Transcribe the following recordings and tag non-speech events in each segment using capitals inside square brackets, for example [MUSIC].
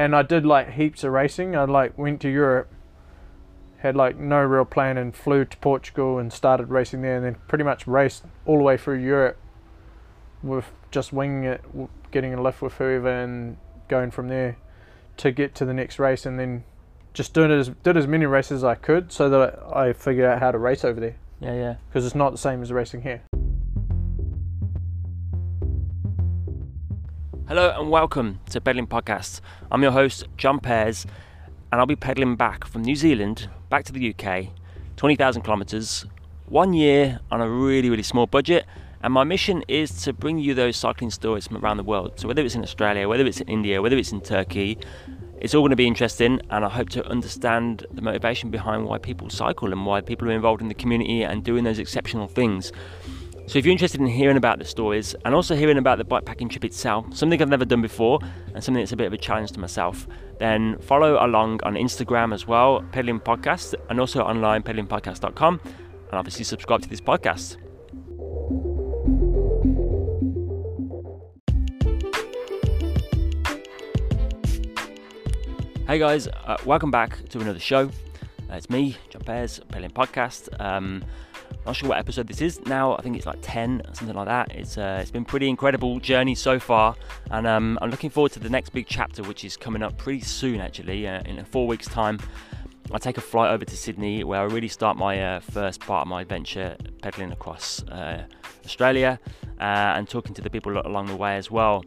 and I did like heaps of racing. I like went to Europe, had like no real plan, and flew to Portugal and started racing there, and then pretty much raced all the way through Europe with just winging it, getting a lift with whoever, and going from there to get to the next race, and then just doing it as did as many races as I could, so that I figured out how to race over there Yeah, yeah. because it's not the same as racing here. Hello and welcome to Pedaling Podcast. I'm your host, John Pears, and I'll be pedaling back from New Zealand back to the UK, 20,000 kilometres, one year on a really, really small budget. And my mission is to bring you those cycling stories from around the world. So, whether it's in Australia, whether it's in India, whether it's in Turkey, it's all going to be interesting. And I hope to understand the motivation behind why people cycle and why people are involved in the community and doing those exceptional things. So if you're interested in hearing about the stories and also hearing about the bikepacking trip itself, something I've never done before and something that's a bit of a challenge to myself, then follow along on Instagram as well, Pedaling Podcast, and also online, pedalingpodcast.com, and obviously subscribe to this podcast. Hey guys, uh, welcome back to another show. Uh, it's me, John Pears, Pedaling Podcast. Um, not sure what episode this is now. I think it's like 10 or something like that. It's uh, it's been pretty incredible journey so far, and um, I'm looking forward to the next big chapter, which is coming up pretty soon. Actually, uh, in four weeks' time, I take a flight over to Sydney, where I really start my uh, first part of my adventure, pedaling across uh, Australia uh, and talking to the people along the way as well.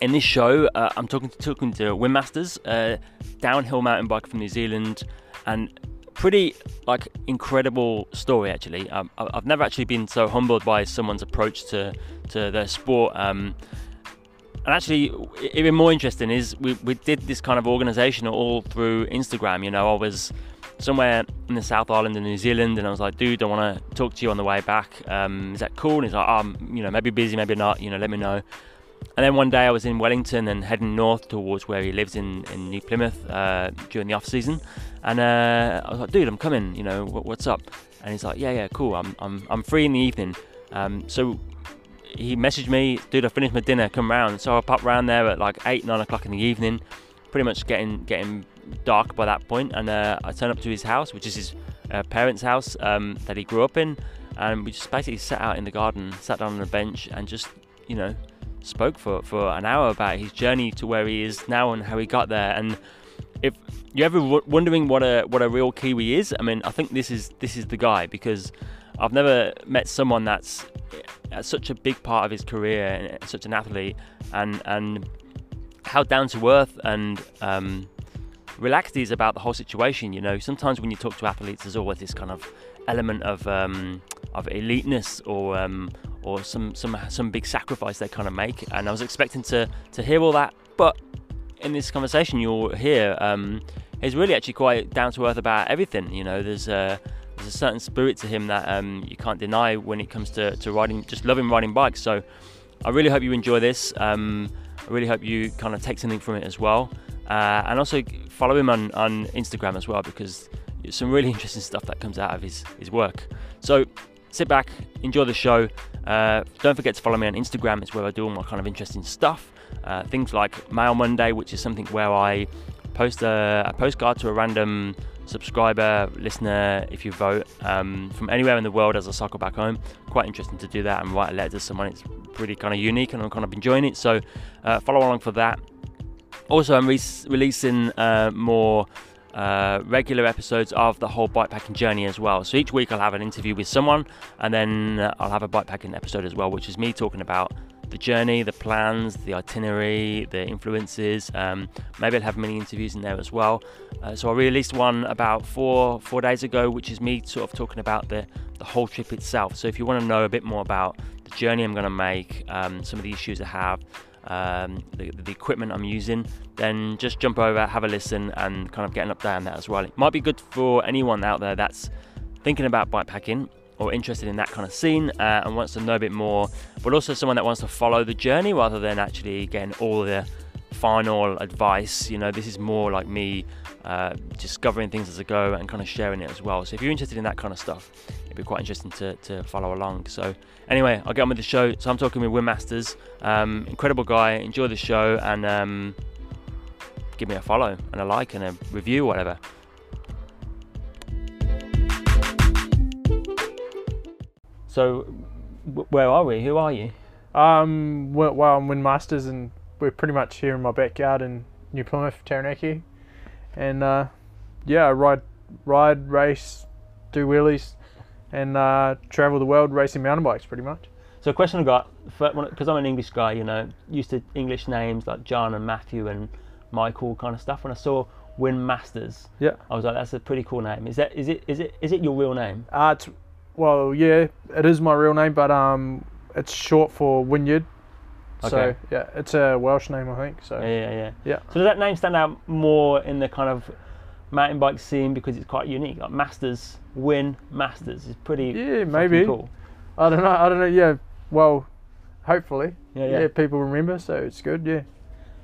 In this show, uh, I'm talking to, talking to Wyn Masters, uh, downhill mountain biker from New Zealand, and pretty like incredible story actually. Um, I've never actually been so humbled by someone's approach to to their sport. Um, and actually, even more interesting is we, we did this kind of organisation all through Instagram. You know, I was somewhere in the South Island in New Zealand, and I was like, dude, I want to talk to you on the way back. Um, is that cool? And he's like, um, you know, maybe busy, maybe not. You know, let me know. And then one day I was in Wellington and heading north towards where he lives in, in New Plymouth uh, during the off season. And uh, I was like, dude, I'm coming, you know, what, what's up? And he's like, yeah, yeah, cool, I'm, I'm, I'm free in the evening. Um, so he messaged me, dude, I finished my dinner, come round. So I popped round there at like 8, 9 o'clock in the evening, pretty much getting getting dark by that point. And uh, I turned up to his house, which is his uh, parents' house um, that he grew up in. And we just basically sat out in the garden, sat down on a bench, and just, you know, spoke for, for an hour about his journey to where he is now and how he got there. And if you're ever w- wondering what a what a real Kiwi is, I mean, I think this is this is the guy because I've never met someone that's uh, such a big part of his career and such an athlete, and and how down to earth and um, relaxed he is about the whole situation. You know, sometimes when you talk to athletes, there's always this kind of element of um, of eliteness or um, or some some some big sacrifice they kind of make. And I was expecting to to hear all that, but in this conversation you'll hear um, he's really actually quite down to earth about everything. You know, there's a there's a certain spirit to him that um, you can't deny when it comes to, to riding, just loving riding bikes. So I really hope you enjoy this. Um, I really hope you kind of take something from it as well. Uh, and also follow him on, on Instagram as well because some really interesting stuff that comes out of his, his work. So sit back, enjoy the show. Uh, don't forget to follow me on Instagram, it's where I do all my kind of interesting stuff. Uh, things like Mail Monday, which is something where I post a, a postcard to a random subscriber, listener, if you vote, um, from anywhere in the world as I cycle back home. Quite interesting to do that and write a letter to someone. It's pretty kind of unique and I'm kind of enjoying it. So uh, follow along for that. Also, I'm re- releasing uh, more uh, regular episodes of the whole bikepacking journey as well. So each week I'll have an interview with someone, and then uh, I'll have a bikepacking episode as well, which is me talking about the journey, the plans, the itinerary, the influences. Um, maybe I'll have many interviews in there as well. Uh, so I released one about four four days ago, which is me sort of talking about the the whole trip itself. So if you want to know a bit more about the journey I'm going to make, um, some of the issues I have, um, the, the equipment I'm using, then just jump over, have a listen, and kind of get an update on that as well. It might be good for anyone out there that's thinking about bikepacking or interested in that kind of scene uh, and wants to know a bit more, but also someone that wants to follow the journey rather than actually getting all the final advice. You know, this is more like me uh, discovering things as I go and kind of sharing it as well. So if you're interested in that kind of stuff, be quite interesting to, to follow along. So anyway, I'll get on with the show. So I'm talking with Wyn Masters, um, incredible guy. Enjoy the show and um, give me a follow and a like and a review, whatever. So, where are we? Who are you? Um, well, well, I'm Wyn Masters, and we're pretty much here in my backyard in New Plymouth, Taranaki, and uh, yeah, I ride, ride, race, do wheelies, and uh, travel the world racing mountain bikes, pretty much. So, a question I got because I'm an English guy, you know, used to English names like John and Matthew and Michael kind of stuff. When I saw Wyn Masters, Yeah. I was like, that's a pretty cool name. Is that is it is it is it your real name? Uh, it's, well, yeah, it is my real name, but um, it's short for Wynyard. So yeah, it's a Welsh name, I think. So Yeah, yeah, yeah. Yeah. So does that name stand out more in the kind of mountain bike scene because it's quite unique? Like Masters, Wyn Masters is pretty yeah, maybe. cool. I don't know. I don't know. Yeah. Well, hopefully. Yeah, yeah. Yeah. people remember, so it's good. Yeah.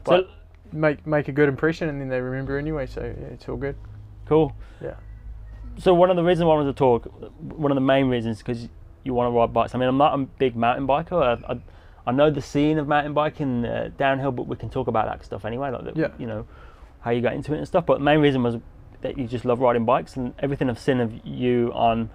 So make make a good impression, and then they remember anyway. So yeah, it's all good. cool. Yeah. So one of the reasons I wanted to talk, one of the main reasons, because you want to ride bikes. I mean, I'm not a big mountain biker. I, I, I know the scene of mountain biking uh, downhill, but we can talk about that stuff anyway. Like, the, Yeah. you know, how you got into it and stuff. But the main reason was that you just love riding bikes and everything I've seen of you on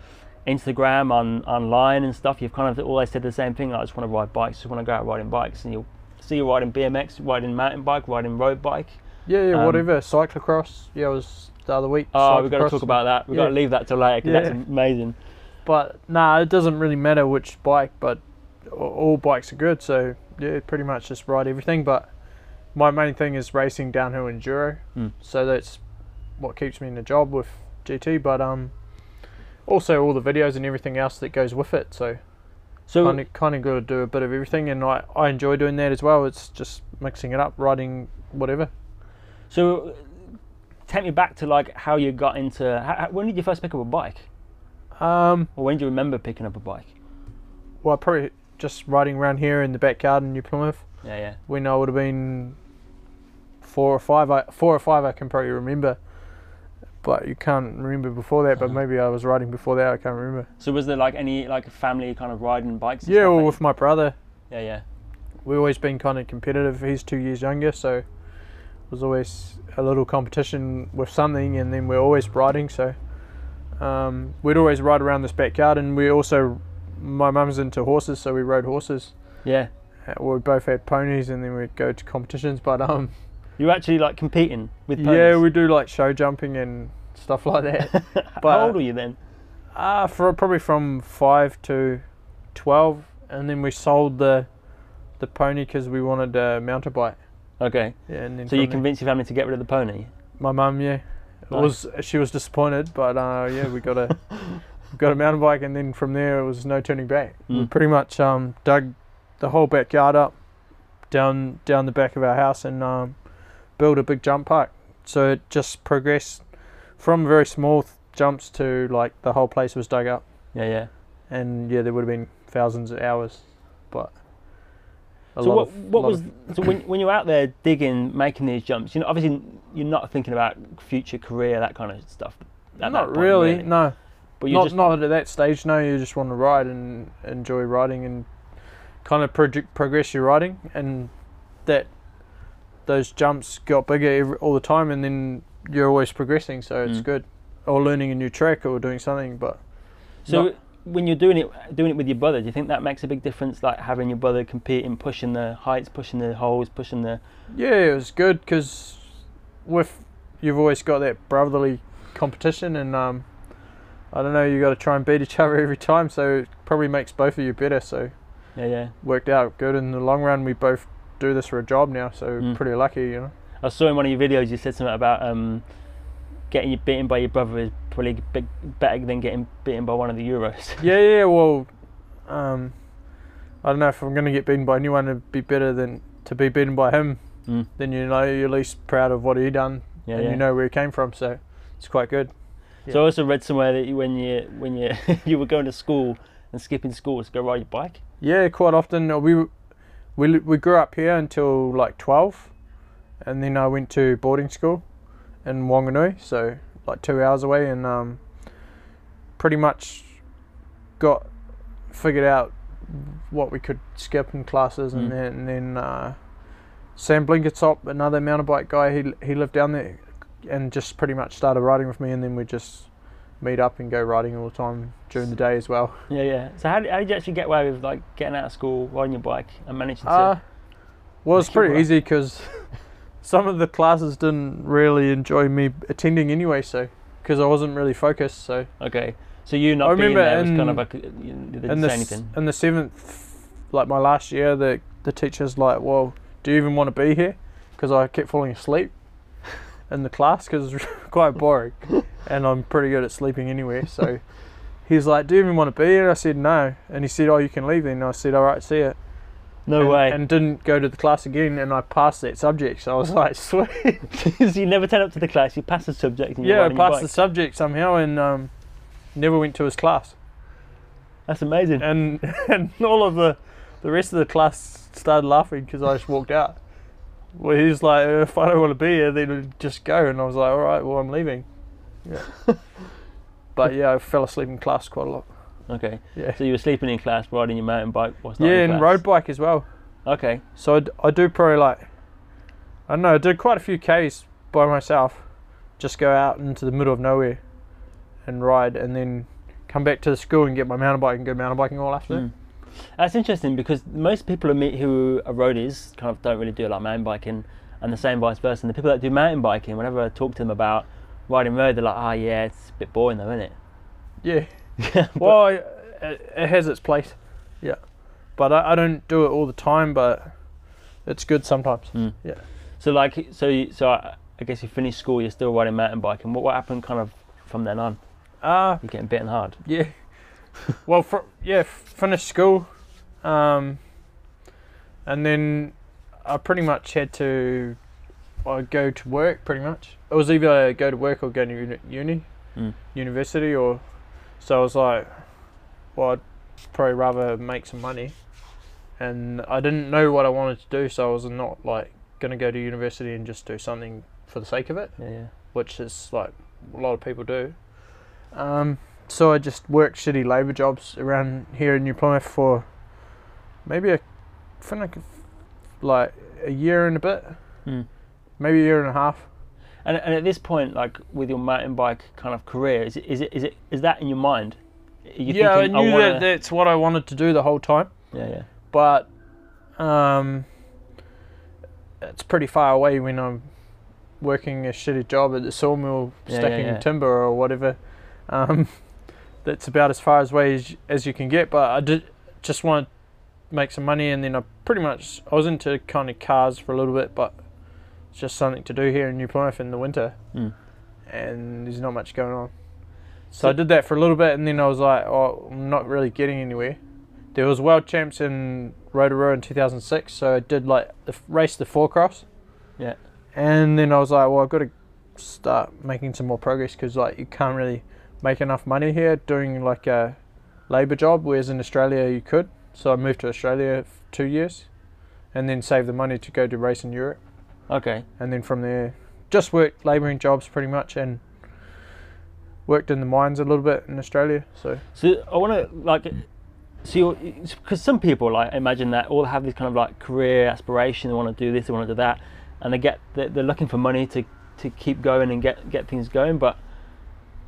Instagram, on online and stuff. You've kind of always said the same thing. I just want to ride bikes. Just want to go out riding bikes, and you'll see you riding BMX, riding mountain bike, riding road bike. Yeah, yeah. Um, whatever. Cyclocross. Yeah, it was the other week. Oh, we've got to talk about that. We've got to leave that till later 'cause that's Yeah. amazing. But nah, it doesn't really matter which bike, but all bikes are good. So yeah, pretty much just ride everything. But my main thing is racing downhill enduro. Mm. So that's what keeps me in the job with GT. But um, also all the videos and everything else that goes with it. So So kind of kind of got to do a bit of everything, and I I enjoy doing that as well. It's just mixing it up, riding whatever. So, take me back to like how you got into. How, when did you first pick up a bike, Um, or when do you remember picking up a bike? well, probably just riding around here in the backyard in New Plymouth. Yeah, yeah. when I would have been four or five. I, four or five, I can probably remember, but you can't remember before that. But maybe I was riding before that. I can't remember. So was there like any like family kind of riding bikes? Yeah, well, that with my brother, yeah, yeah. We've always been kind of competitive. He's two years younger, so it was always a little competition with something, and then we're always riding. So um, we'd always ride around this backyard, and we also, my mum's into horses, so we rode horses. Yeah. Uh, We both had ponies, and then we'd go to competitions. But um, You were actually like competing with ponies. yeah, we do like show jumping and stuff like that. [LAUGHS] but- How old were you then? Uh, for probably from five to twelve, and then we sold the the pony because we wanted a mountain bike. Okay. Yeah, and then So you from there- convinced your family to get rid of the pony? my mum, yeah, Nice. was she was disappointed, but uh, yeah, we got a [LAUGHS] got a mountain bike, and then from there it was no turning back. We Mm. pretty much um, dug the whole backyard up down down the back of our house and um, built a big jump park. So it just progressed from very small jumps to like the whole place was dug up. Yeah, yeah. and yeah, there would have been thousands of hours, but a so lot what, of- what was so when when you're out there digging, making these jumps? You know, obviously you're not thinking about future career, that kind of stuff. not point, really, no, But you not just not at that stage. No, you just want to ride and enjoy riding and kind of pro- progress your riding, and that those jumps got bigger all the time, and then you're always progressing, so it's Mm. good. Or learning a new trick, or doing something, but So Not- when you're doing it, doing it with your brother, do you think that makes a big difference? Like having your brother competing, pushing the heights, pushing the holes, pushing the Yeah, it was good because with you've always got that brotherly competition, and um, I don't know, you got to try and beat each other every time, so it probably makes both of you better. So yeah, yeah. worked out good in the long run. We both do this for a job now, so Mm. pretty lucky, you know. I saw in one of your videos you said something about um, getting you beaten by your brother is probably big, better than getting beaten by one of the Euros. [LAUGHS] Yeah, yeah. Well, um, I don't know if I'm gonna get beaten by anyone. It'd be better than to be beaten by him. Mm. Then you know you're at least proud of what he done, Yeah, and yeah. you know where he came from. So it's quite good. So I also read somewhere that you, when you when you [LAUGHS] you were going to school and skipping school to go ride your bike. Yeah, quite often we we we grew up here until like twelve, and then I went to boarding school in Wanganui, so like two hours away, and um, pretty much got figured out what we could skip in classes, and Mm. then and then uh, Sam Blenkinsop, another mountain bike guy, he he lived down there, and just pretty much started riding with me, and then we just meet up and go riding all the time during the day as well. Yeah, yeah. So how did, how did you actually get away with like getting out of school, riding your bike, and managing to? Uh, well, it's pretty easy because [LAUGHS] some of the classes didn't really enjoy me attending anyway, so because I wasn't really focused. So okay. So you not I being remember there was kind in- of like you didn't in say the anything. in the seventh, like my last year, the the teacher's like, "Well, do you even want to be here?" Because I kept falling asleep in the class because it's [LAUGHS] quite boring, [LAUGHS] and I'm pretty good at sleeping anyway. So [LAUGHS] he's like, "Do you even want to be here?" I said, "No," and he said, "Oh, you can leave then." I said, "All right, see ya." No and, way. And didn't go to the class again, and I passed that subject. So I was like, [LAUGHS] "Sweet." so [LAUGHS] you never turn up to the class. You pass the subject. And yeah, I passed the subject somehow, and um, never went to his class. That's amazing. and and all of the the rest of the class started laughing because I just walked out. Well, he's like, if I don't want to be here, then just go. And I was like, all right, well, I'm leaving. Yeah. [LAUGHS] but yeah, I fell asleep in class quite a lot. Okay. Yeah. So you were sleeping in class, riding your mountain bike whilst not Yeah, in and class. road bike as well. Okay. So I do probably like, I don't know, I did quite a few Ks by myself. Just go out into the middle of nowhere and ride, and then come back to the school and get my mountain bike and go mountain biking all afternoon. Mm. That's interesting because most people I meet who are roadies kind of don't really do like mountain biking, and the same vice versa. And the people that do mountain biking, whenever I talk to them about riding road, they're like, "Ah, yeah, it's a bit boring though, isn't it?" Yeah. [LAUGHS] Yeah. Well, it, it has its place. Yeah. But I, I don't do it all the time, but it's good sometimes. Mm. Yeah. So like, so you, so I, I guess you finished school, you're still riding mountain bike, and what what happened kind of from then on? Uh, You're getting bitten hard. yeah. well, for, yeah, finished school. Um, and then I pretty much had to I go to work pretty much. It was either go to work or go to uni, uni Mm. university, or so I was like, well, I'd probably rather make some money. And I didn't know what I wanted to do, so I was not like gonna go to university and just do something for the sake of it, Yeah, yeah. which is like a lot of people do. Um, so I just worked shitty labour jobs around here in New Plymouth for maybe a, I think like, like a year and a bit, Mm. Maybe a year and a half. And, and at this point, like with your mountain bike kind of career, is it is it is it is that in your mind? You yeah, thinking, I knew wanna... that that's what I wanted to do the whole time, Yeah, yeah. but um, it's pretty far away when I'm working a shitty job at the sawmill Yeah, yeah, stacking yeah. timber or whatever. Um, [LAUGHS] that's about as far away as, as you can get. But I did just want to make some money, and then I pretty much I was into kind of cars for a little bit, but it's just something to do here in New Plymouth in the winter, Mm. and there's not much going on. So, So- I did that for a little bit, and then I was like, oh, I'm not really getting anywhere. There was world champs in Rotorua in 2006, so I did like the race the four cross. Yeah. And then I was like, well, I've got to start making some more progress because like you can't really make enough money here doing like a labour job, whereas in Australia you could. So I moved to Australia for two years, and then saved the money to go to race in Europe, Okay. and then from there just worked labouring jobs pretty much and worked in the mines a little bit in Australia. So So I want to like, so you because some people like imagine that all have this kind of like career aspiration. They want to do this, they want to do that, and they get they're, they're looking for money to to keep going and get get things going, but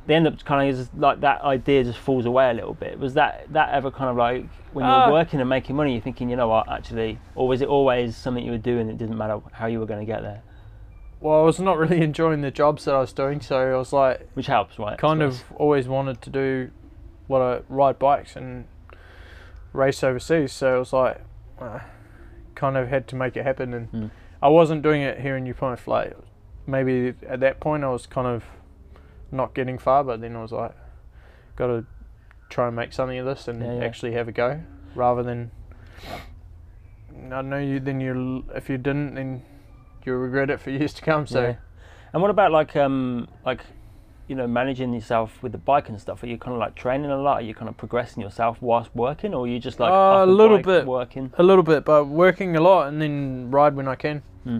they end up kind of just like that idea just falls away a little bit. Was that that ever kind of like when you were Uh, working and making money, you're thinking, you know what, actually, or was it always something you were doing? It didn't matter how you were going to get there, well, I was not really [LAUGHS] enjoying the jobs that I was doing, so I was like which helps, right? Kind of always wanted to do what I ride bikes and race overseas. So it was like uh, kind of had to make it happen, and Mm. I wasn't doing it here in New Plymouth. Like maybe at that point I was kind of not getting far, but then I was like, got to try and make something of this and Yeah, yeah. actually have a go, rather than I know you. Then you if you didn't, then you'll regret it for [LAUGHS] years to come. So. Yeah. And what about like um like you know managing yourself with the bike and stuff? Are you kind of like training a lot? Are you kind of progressing yourself whilst working, or are you just like Uh, a little bit. working? A little bit, but working a lot and then ride when I can. Hmm.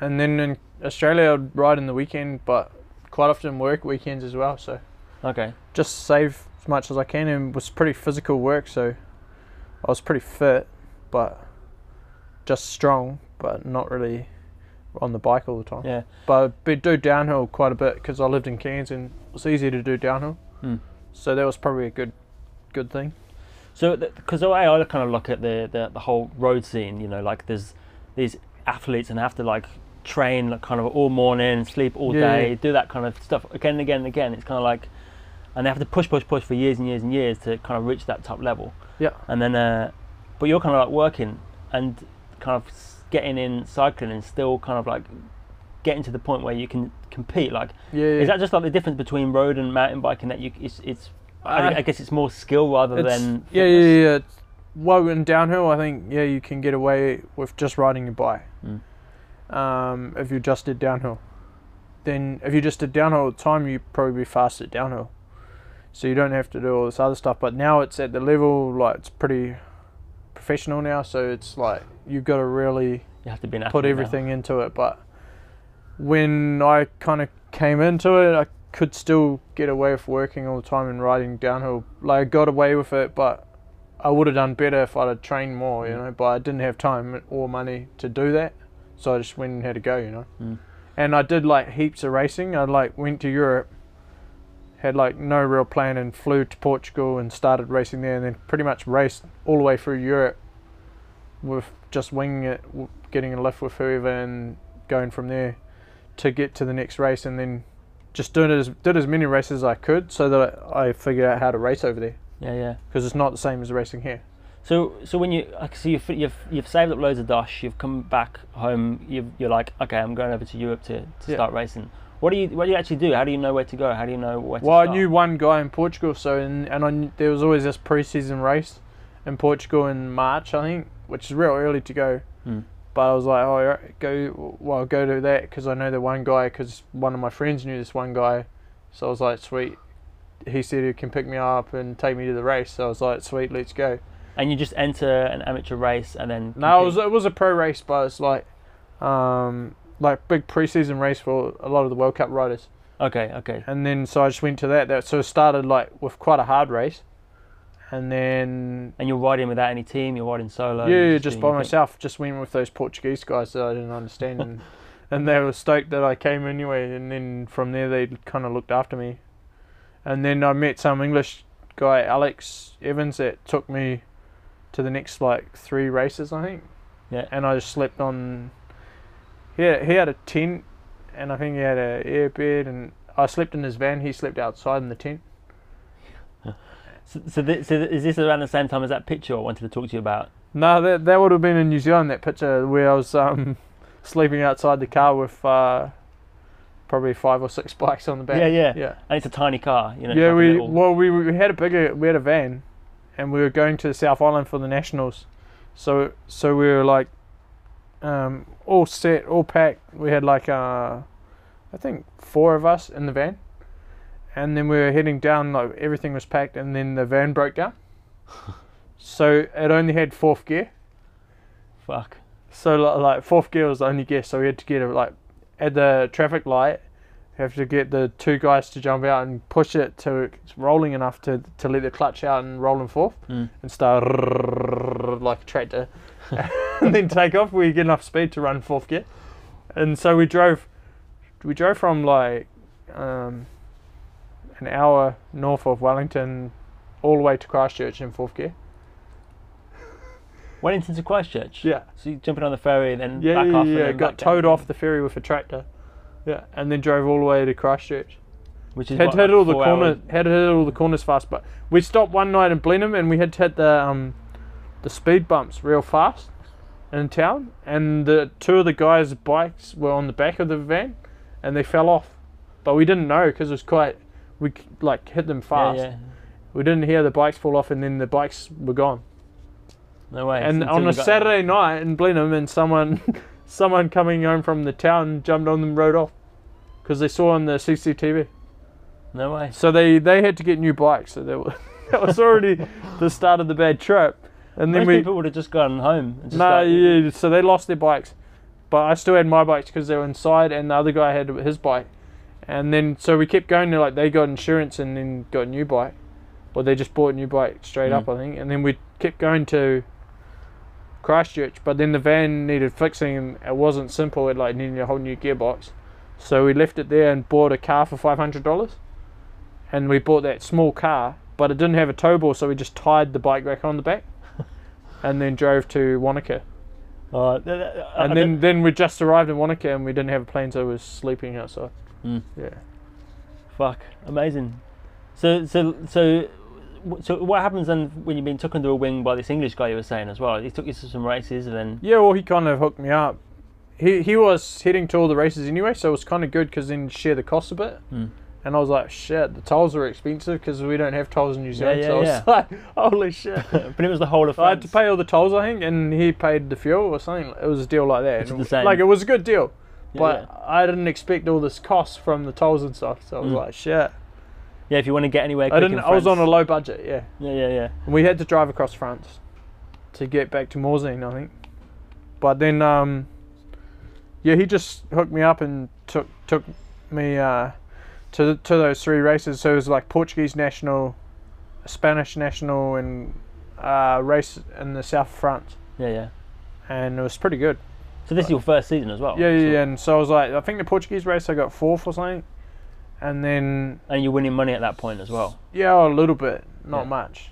And then in Australia, I'd ride in the weekend, but quite often work weekends as well. So Okay. just save as much as I can and was pretty physical work. So I was pretty fit, but just strong. but not really on the bike all the time. Yeah. But I do downhill quite a bit because I lived in Cairns and it was easy to do downhill. Hmm. So that was probably a good, good thing. So, because the way I kind of look at the, the the whole road scene, you know, like there's these athletes and have to like train like, kind of all morning, sleep all Yeah, day, yeah. do that kind of stuff again and again and again. It's kind of like, and they have to push, push, push for years and years and years to kind of reach that top level. Yeah. And then, uh, but you're kind of like working and kind of getting in cycling and still kind of like getting to the point where you can compete. Like, Yeah. is that just like the difference between road and mountain biking that you it's it's I, Uh, I guess it's more skill rather than yeah, yeah, yeah. Well, in downhill, I think yeah, you can get away with just riding your bike. Mm. Um, if you just did downhill, then if you just did downhill all the time, you would probably be fast at downhill. So you don't have to do all this other stuff. But now it's at the level like it's pretty professional now. So it's like you've got to really You have to be put athlete now. everything into it. But when I kind of came into it, I could still get away with working all the time and riding downhill. Like I got away with it, but I would have done better if I'd have trained more, you Mm. know. But I didn't have time or money to do that, so I just went and had to go, you know. Mm. And I did like heaps of racing. I like went to Europe, had like no real plan, and flew to Portugal and started racing there, and then pretty much raced all the way through Europe with just winging it, getting a lift with whoever, and going from there to get to the next race, and then just doing it as did as many races as I could, so that I figured out how to race over there Yeah, yeah. because it's not the same as racing here. So, so when you, so you've, you've, you've saved up loads of dosh, you've come back home, you've, you're like, okay, I'm going over to Europe to, to Yeah. start racing. What do you, what do you actually do? How do you know where to go? How do you know where to Well, I knew one guy in Portugal, so in, and I there was always this pre-season race in Portugal in March, I think, which is real early to go. Hmm. But I was like, oh, go, well, go to that because I know the one guy because one of my friends knew this one guy, so I was like, sweet. He said he can pick me up and take me to the race, so I was like, sweet, let's go. And you just enter an amateur race and then. No, it was it was a pro race, but it's like, um, like big pre-season race for a lot of the World Cup riders. Okay, okay. and then so I just went to that. That so it started like with quite a hard race, and then And you're riding without any team. You're riding solo. yeah, you're just by thing. myself. Just went with those Portuguese guys that I didn't understand, and [LAUGHS] and they were stoked that I came anyway. And then from there they kind of looked after me, and then I met some English guy, Alex Evans, that took me to the next like three races, I think. Yeah. And I just slept on. He had, he had a tent, and I think he had a airbed, and I slept in his van. He slept outside in the tent. So, so, so is this around the same time as that picture I wanted to talk to you about? No, that that would have been in New Zealand. That picture where I was um, [LAUGHS] sleeping outside the car with uh, probably five or six [LAUGHS] bikes on the back. Yeah, yeah. yeah. And it's a tiny car, you know. yeah, we little- well we we had a bigger we had a van, and we were going to the South Island for the nationals, so so we were like, um, all set, all packed. We had like uh, I think four of us in the van, and then we were heading down. Like everything was packed, and then the van broke down. [LAUGHS] so it only had fourth gear. Fuck. So li- like fourth gear was the only gear, so we had to get it like at the traffic light. Have to get the two guys to jump out and push it to it's rolling enough to to let the clutch out and roll in fourth Mm. and start [LAUGHS] like a tractor, [LAUGHS] and then take off. We get enough speed to run fourth gear, and so we drove. We drove from like um, an hour north of Wellington, all the way to Christchurch in fourth gear. Wellington to Christchurch. Yeah. So you jumping on the ferry, and then Yeah, back yeah, off. yeah. and then Got back down towed off the ferry with a tractor. Yeah, and then drove all the way to Christchurch. Which is Had what, to hit like all the corners. Had to hit all the corners fast, but we stopped one night in Blenheim and we had to hit the um, the speed bumps real fast in town. And the two of the guys' bikes were on the back of the van, and they fell off. But we didn't know because it was quite. We like hit them fast. yeah. yeah. We didn't hear the bikes fall off, and then the bikes were gone. No way. and on a Saturday night in Blenheim, and someone, [LAUGHS] someone coming home from the town jumped on them, rode off, because they saw on the CCTV. No way. So they they had to get new bikes. So were, [LAUGHS] that was already the start of the bad trip. And then Most we people would have just gone home. No, like, yeah, so they lost their bikes, but I still had my bikes because they were inside, and the other guy had his bike. And then so we kept going. Like they got insurance and then got a new bike, or they just bought a new bike straight Mm. up, I think. And then we kept going to Christchurch, but then the van needed fixing and it wasn't simple. It like needed a whole new gearbox, so we left it there and bought a car for five hundred dollars, and we bought that small car, but it didn't have a tow ball, so we just tied the bike rack on the back, [LAUGHS] and then drove to Wanaka. Uh, th- th- I And then then we just arrived in Wanaka and we didn't have a plane, so we was sleeping outside. Mm. Yeah. Fuck, amazing. So, so, so, so, what happens then when you've been took under a wing by this English guy you were saying as well? He took you to some races and then. Yeah, well, he kind of hooked me up. He he was heading to all the races anyway, so it was kind of good because then you share the cost a bit. Hmm. And I was like, shit, the tolls are expensive because we don't have tolls in New Zealand. yeah, so I was yeah. [LAUGHS] like, holy shit. [LAUGHS] but it was the whole of I had to pay all the tolls, I think, and he paid the fuel or something. It was a deal like that. And the. Like, it was a good deal. Yeah, but yeah. I didn't expect all this cost from the tolls and stuff. So I was Mm. like, shit. Yeah, if you want to get anywhere, I didn't. I was on a low budget, yeah. Yeah, yeah, yeah. And we had to drive across France to get back to Morzine, I think. But then, um, yeah, he just hooked me up and took took me uh, to to those three races. So it was like Portuguese national, Spanish national, and uh, race in the south of France, Yeah, yeah. and it was pretty good. So this is your first season as well. Yeah, yeah, so- yeah. And so I was like, I think the Portuguese race I got fourth or something, and then And you're winning money at that point as well, yeah, a little bit, not Yeah. much.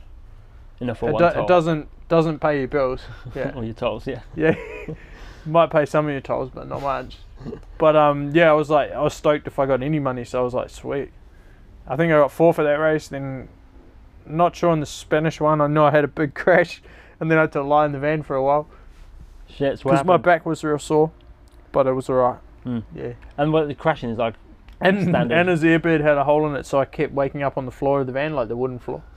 enough for It, one do- it doesn't doesn't pay your bills. [LAUGHS] Yeah. Or your tolls, yeah. Yeah, [LAUGHS] might pay some of your tolls, but not much. But um, yeah, I was like, I was stoked if I got any money, so I was like, sweet. I think I got four for that race. Then, not sure on the Spanish one. I know I had a big [LAUGHS] crash, and then I had to lie in the van for a while Shit, what because my back was real sore, but it was alright. Hmm. Yeah, And what the crashing is like. and Standard. and his earbud had a hole in it, so I kept waking up on the floor of the van, like the wooden floor. [LAUGHS]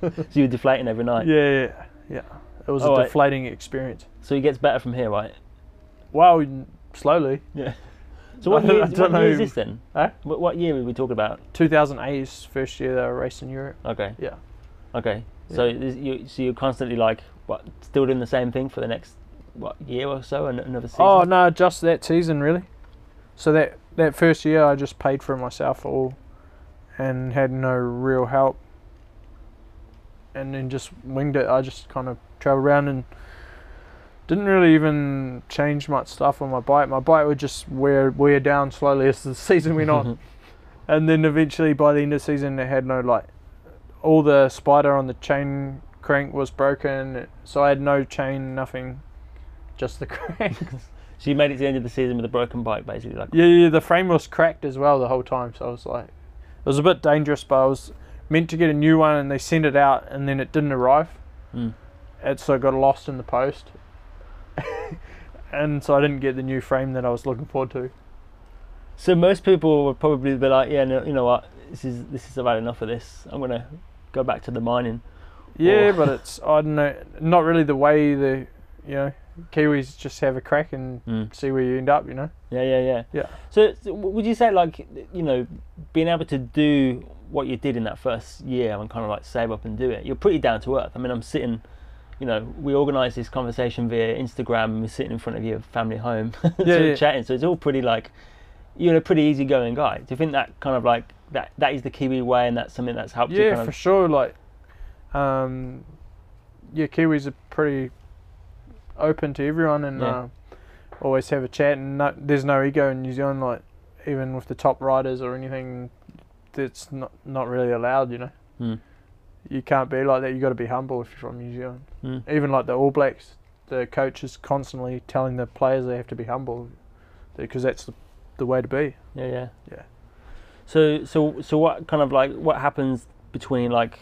So you're deflating every night. Yeah, yeah, yeah. It was Oh, a deflating experience. So he gets better from here, right? Well, slowly. Yeah. So what I don't- year, I what don't year is know. this then? Huh? What, what year are we talking about? 2008 is first year they were racing Europe. Okay. Yeah. Okay. So this- you so you're constantly like what still doing the same thing for the next what year or so and another season. Oh no, just that season really. So that that first year I just paid for it myself all, and had no real help. And then just winged it. I just kind of traveled around and didn't really even change much stuff on my bike. My bike would just wear wear down slowly as the [LAUGHS] season went on, [LAUGHS] and then eventually by the end of the season it had no like all the spider on the chain crank was broken, so I had no chain, nothing, just the [LAUGHS] crank. So you made it to the end of the season with a broken bike, basically. Like Yeah, yeah, the frame was cracked as well the whole time, so I was like, it was a bit dangerous, but I was meant to get a new one and they sent it out and then it didn't arrive. Mm. It so got lost in the post. [LAUGHS] and so I didn't get the new frame that I was looking forward to. So most people would probably be like, yeah, no, you know what, this is this is about enough of this. I'm gonna go back to the mining. Yeah, Or- but it's, I don't know, not really the way the, you know, Kiwis just have a crack and Mm. see where you end up, you know? Yeah, yeah, yeah. Yeah. So, so would you say like you know being able to do what you did in that first year and kind of like save up and do it, you're pretty down to earth. I mean, I'm sitting. You know, we organised this conversation via Instagram. and We're sitting in front of your family home, [LAUGHS] sort of yeah. chatting. So it's all pretty like, you're a pretty easygoing guy. Do you think that kind of like that that is the Kiwi way, and that's something that's helped you Yeah, kind for of sure. Like, um, yeah, Kiwis are pretty open to everyone and Yeah. uh, always have a chat. And no, there's no ego in New Zealand. Like, even with the top riders or anything, that's not not really allowed. You know, Hmm. You can't be like that. You got to be humble if you're from New Zealand. Mm. Even like the All Blacks, the coach is constantly telling the players they have to be humble because that's the, the way to be. Yeah, yeah. Yeah. So so so what kind of like what happens between like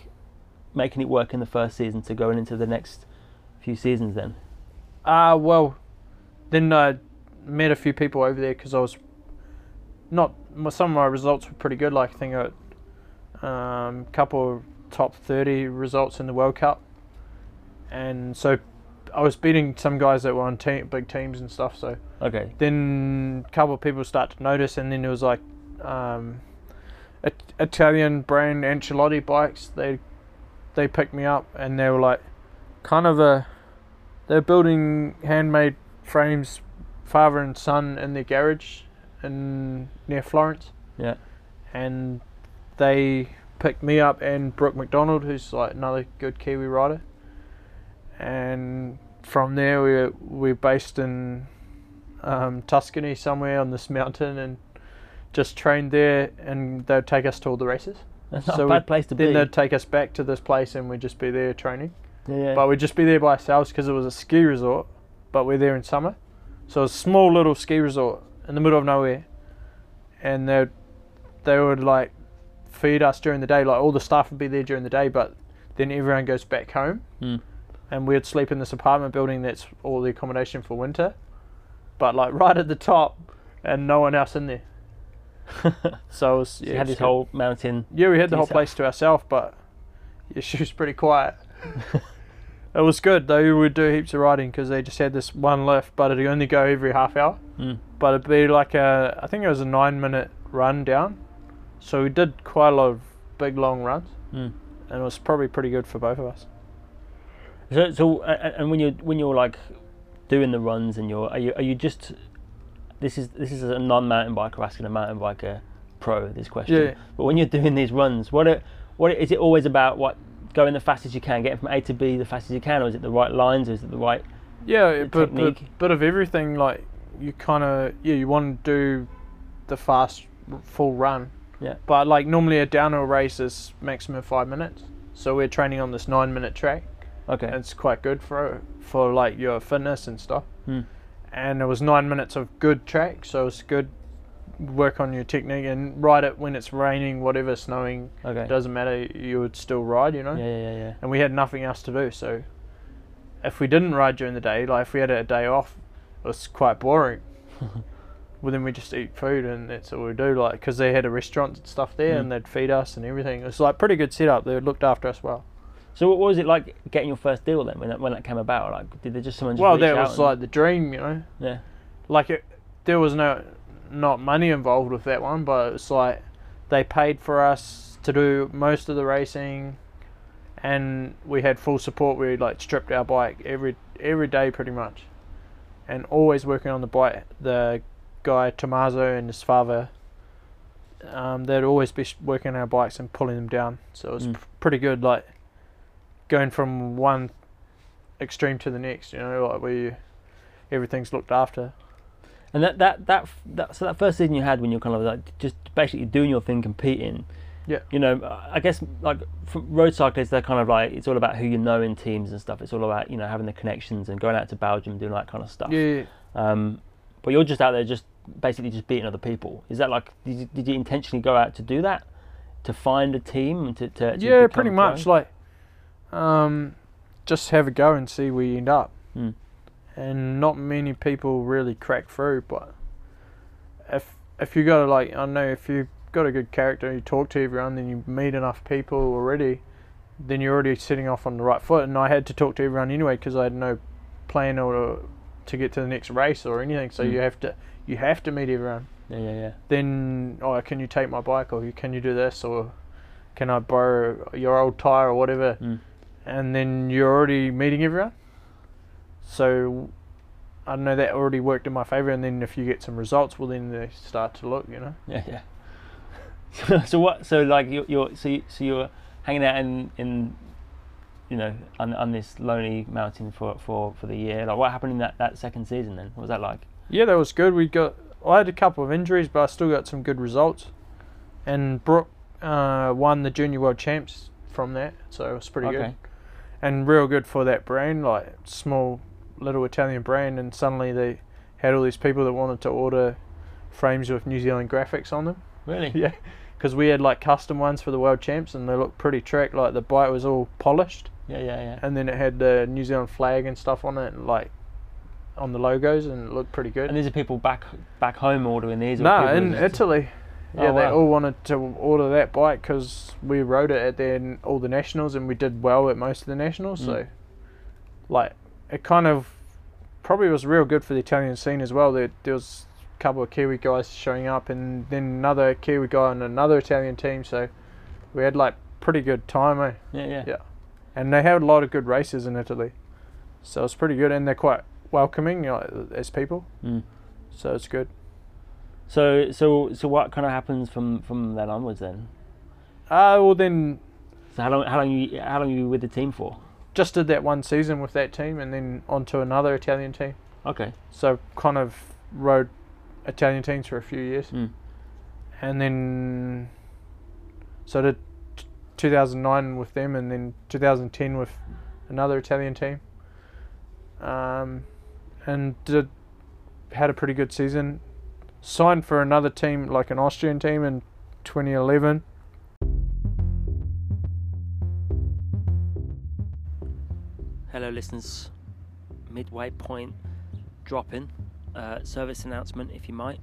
making it work in the first season to going into the next few seasons then? Uh, well, then I met a few people over there because I was not, some of my results were pretty good. Like, I think got um, a couple of top 30 results in the World Cup. And so I was beating some guys that were on team, big teams and stuff. So Okay. then a couple of people start to notice, and then it was like um, Italian brand Ancillotti bikes. They they picked me up, and they were like kind of a they're building handmade frames, father and son in their garage in near Florence, Yeah. and they picked me up and Brook Macdonald, who's like another good Kiwi rider, and from there we we're based in um, Tuscany somewhere on this mountain and just trained there and they'd take us to all the races. That's not a bad place to Then be. they'd take us back to this place and we'd just be there training. Yeah, yeah. But we'd just be there by ourselves because it was a ski resort, but we're there in summer. So a small little ski resort in the middle of nowhere. And they they would like feed us during the day. Like all the staff would be there during the day, but then everyone goes back home. Mm. And we'd sleep in this apartment building that's all the accommodation for winter. But like right at the top and no one else in there. [LAUGHS] So it was, So yeah, you had this whole mountain. Yeah, we had the whole yourself. place to ourselves, but yeah, [LAUGHS] she was pretty quiet. [LAUGHS] it was good though. We would do heaps of riding because they just had this one lift, but it'd only go every half hour. Mm. But it'd be like a, I think it was a nine minute run down. So we did quite a lot of big long runs, Mm. and it was probably pretty good for both of us. So, so, and when you when you're like doing the runs, and you're are you are you just this is this is a non-mountain biker asking a mountain biker pro this question. Yeah. But when you're doing these runs, what are, what is it always about? What going the fastest you can, getting from A to B the fastest you can, or is it the right lines, or is it the right? Yeah, but, but bit of everything. Like you kind of yeah, you want to do the fast full run. Yeah. But like normally a downhill race is maximum five minutes. So we're training on this nine minute track. Okay. and it's quite good for for like your fitness and stuff. Hmm. And it was nine minutes of good track, so it's good work on your technique and ride it when it's raining, whatever, snowing, okay. doesn't matter. You would still ride, you know. yeah, yeah, yeah, yeah. And we had nothing else to do, so if we didn't ride during the day, like if we had a day off, it was quite boring. [LAUGHS] well, then we just eat food and that's all we do, like because they had a restaurant and stuff there, Hmm. and they'd feed us and everything. It was like pretty good setup. They looked after us well. So what was it like getting your first deal then when that, when that came about? Like, did they just someone just well, that was and- like the dream, you know. yeah, like it, there was no not money involved with that one, but it's like they paid for us to do most of the racing, and we had full support. We like stripped our bike every every day pretty much, and always working on the bike. The guy Tomaso and his father, um, they'd always be working on our bikes and pulling them down. So it was Mm. p- pretty good, like going from one extreme to the next. You know, like where you, everything's looked after. And that, that that that so that first season you had when you're kind of like just basically doing your thing, competing. Yeah. You know, I guess like for road cyclists, they're kind of like it's all about who you know in teams and stuff. It's all about you know having the connections and going out to Belgium, doing that kind of stuff. Yeah, Um, but you're just out there just basically just beating other people. Is that like did you, did you intentionally go out to do that, to find a team and to, to, to yeah, pretty pro? much. Like, um, just have a go and see where you end up. Mm. And not many people really crack through, but if if you got to like, I don't know if you got a good character, you talk to everyone, then you meet enough people already, then you're already sitting off on the right foot. And I had to talk to everyone anyway because I had no plan or to get to the next race or anything. So Mm. you have to you have to meet everyone Yeah, yeah, yeah. then oh can you take my bike or can you do this or can I borrow your old tire or whatever Mm. and then you're already meeting everyone so I don't know that already worked in my favour and then if you get some results well then they start to look you know [LAUGHS] Yeah, yeah. So, [LAUGHS] so what? So like you're, you're so you, so you're hanging out in in you know on on this lonely mountain for for for the year. Like what happened in that that second season then? What was that like? yeah that was good we got I had a couple of injuries but I still got some good results and Brook uh, won the junior world champs from that so it was pretty good okay. and real good for that brand, like small little Italian brand, and suddenly they had all these people that wanted to order frames with New Zealand graphics on them. Really? [LAUGHS] Yeah, because we had like custom ones for the world champs, and they looked pretty track. Like the bike was all polished, Yeah, yeah, yeah. and then it had the New Zealand flag and stuff on it, and like on the logos, and it looked pretty good. And these are people back back home ordering these. No, in Italy. Oh, Yeah, they wow. all wanted to order that bike because we rode it at the, all the nationals and we did well at most of the nationals. Mm. So, like, it kind of probably was real good for the Italian scene as well. There, there was a couple of Kiwi guys showing up and then another Kiwi guy on another Italian team. So, we had like pretty good time, eh? Yeah, yeah. Yeah. And they have a lot of good races in Italy. So, it's pretty good and they're quite welcoming you know, as people. Mm. So, it's good. So so so what kind of happens from from then onwards then? Uh, well, then So how long how long you how long you with the team for? just did that one season with that team, and then onto another Italian team. Okay. So kind of rode Italian teams for a few years, Mm. and then so I did 2009 with them, and then 2010 with another Italian team. Um, and did had a pretty good season. Signed for another team, like an Austrian team, in 2011. Hello, listeners. Midway point dropping. Uh, service announcement, if you might.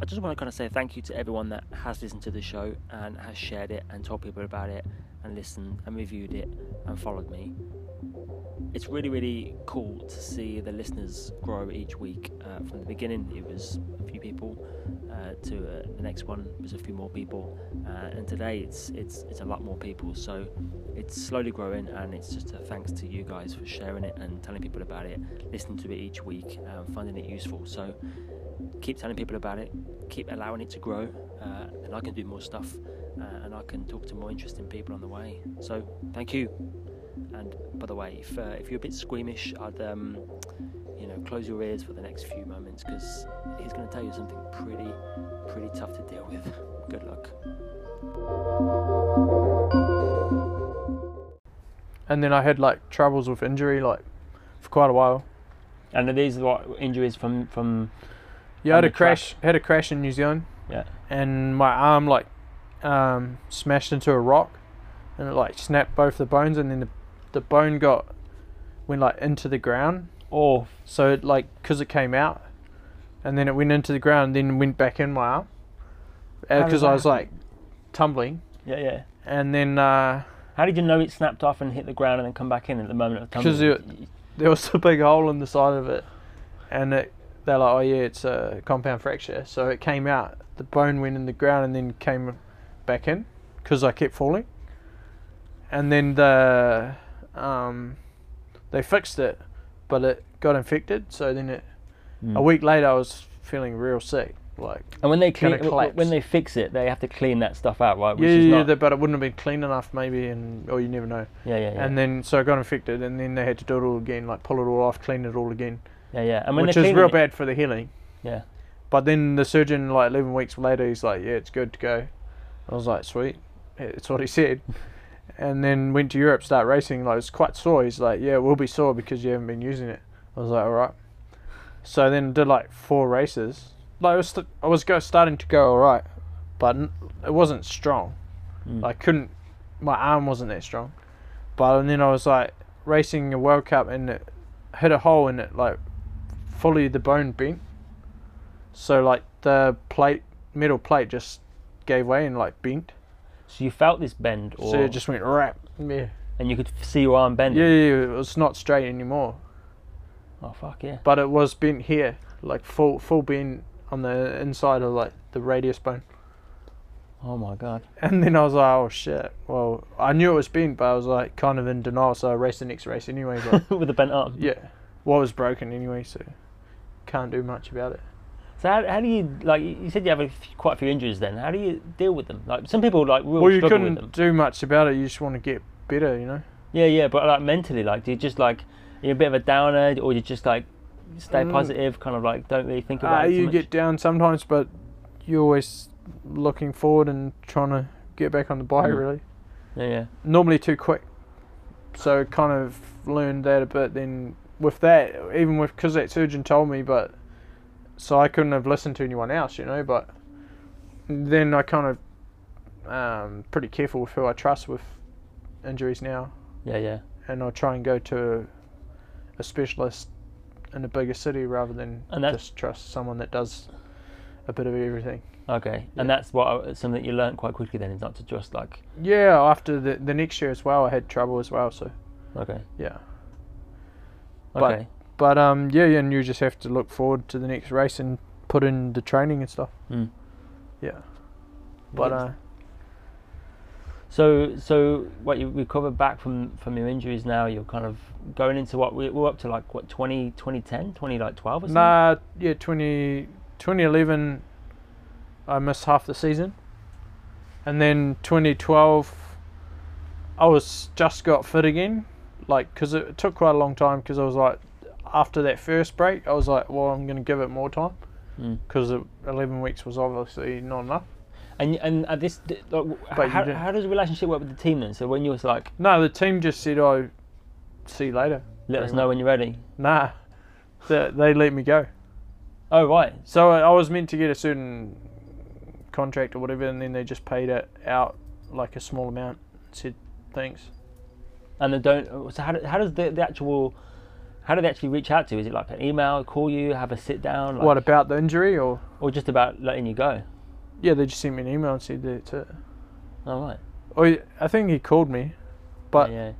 I just want to kind of say thank you to everyone that has listened to the show and has shared it and told people about it and listened and reviewed it and followed me. It's really, really cool to see the listeners grow each week. Uh, from the beginning, it was a few people. Uh, to uh, the next one it was a few more people, uh, and today it's it's it's a lot more people. So it's slowly growing, and it's just a thanks to you guys for sharing it and telling people about it, listening to it each week, um, finding it useful. So keep telling people about it, keep allowing it to grow, uh, and I can do more stuff, uh, and I can talk to more interesting people on the way. So thank you. And by the way, if uh, if you're a bit squeamish, I'd um, you know close your ears for the next few moments because he's going to tell you something pretty pretty tough to deal with. [LAUGHS] Good luck. And then I had like troubles with injury, like for quite a while. And are these what injuries from from? Yeah, I had a crash. Had a crash in New Zealand. Yeah. And my arm like um, smashed into a rock, and it like snapped both the bones, and then the the bone got went like into the ground. Oh, So it like because it came out, and then it went into the ground, then went back in my arm. Because did I was like tumbling, yeah, yeah. and then uh, How did you know it snapped off and hit the ground and then come back in at the moment of tumbling? Because there was a big hole in the side of it, and it, they're like, oh yeah, it's a compound fracture. So it came out, the bone went in the ground and then came back in because I kept falling. And then the um, they fixed it, but it got infected. So then it Mm. a week later I was feeling real sick, like And when they clean, gonna w- w- when they fix it, they have to clean that stuff out, right? Which yeah, is yeah, not, but it wouldn't have been clean enough maybe, and or you never know. yeah, yeah, yeah. And then so I got infected, and then they had to do it all again, like pull it all off, clean it all again. Yeah, yeah. And when which is real it- bad for the healing. Yeah. But then the surgeon, like 11 weeks later, he's like, "Yeah, it's good to go." I was like, "Sweet," it's what he [LAUGHS] said. and then went to Europe, start racing. Like it's quite sore. He's like, "Yeah, we'll be sore because you haven't been using it." I was like, "All right." So then did like four races. Like I was, st- I was go starting to go all right, but n- it wasn't strong. Mm. I couldn't. My arm wasn't that strong. But and then I was like racing a World Cup and it hit a hole in it, like fully the bone bent. So like the plate, metal plate, just gave way and like bent. So you felt this bend, or So it just went rap. Yeah. and you could see your arm Yeah, bending. yeah, yeah, it was not straight anymore, Oh fuck yeah. but it was bent here, like full full bend on the inside of like the radius bone. Oh my god. And then I was like, oh shit. Well, I knew it was bent, but I was like kind of in denial, so I raced the next race anyway. But [LAUGHS] With a bent arm. yeah, what was broken anyway, so can't do much about it. So how, how do you like? You said you have a f- quite a few injuries. Then how do you deal with them? Like some people like real well, you struggle with them. couldn't do much about it. You just want to get better, you know. Yeah, yeah, but like mentally, like, do you just like you're a bit of a downer, or you just like stay Mm. positive, kind of like don't really think Uh, about it? too you much? get down sometimes, but you're always looking forward and trying to get back on the bike. Mm. Really, yeah, yeah, normally too quick. So kind of learned that a bit. Then with that, even with because that surgeon told me, but so I couldn't have listened to anyone else, you know. But then I kind of um, pretty careful with who I trust with injuries now, yeah, yeah. and I'll try and go to a specialist in a bigger city rather than And just trust someone that does a bit of everything. Okay, Yeah. and that's what I- something that you learned quite quickly. Then is not to just like Yeah, after the the next year as well, I had trouble as well. So okay, yeah. But- okay, But um, yeah, and you just have to look forward to the next race and put in the training and stuff. Mm. Yeah. But Yes. uh, So, so what you recovered back from from your injuries now? You're kind of going into what we, we're up to, like what 20, 2010, 20 like twelve or something. nah, yeah, 20, 2011, I missed half the season, and then twenty twelve, I was just got fit again, like because it took quite a long time. Because I was like, after that first break, I was like, well, I'm gonna give it more time Mm. because 11 weeks was obviously not enough. And and at this, like, But how, how does the relationship work with the team then? So when you was like, No, the team just said, "Oh, see you later." let us know when you're ready. Nah, they, they let me go. Oh right. So I I was meant to get a certain contract or whatever, and then they just paid it out like a small amount. Said thanks. And they don't. So how, how does the, the actual, how do they actually reach out to? you? Is it like an email, call you, have a sit down, like, what about the injury or? or just about letting you go? Yeah, they just sent me an email and said that's it. Oh right. Or I think he called me, but yeah,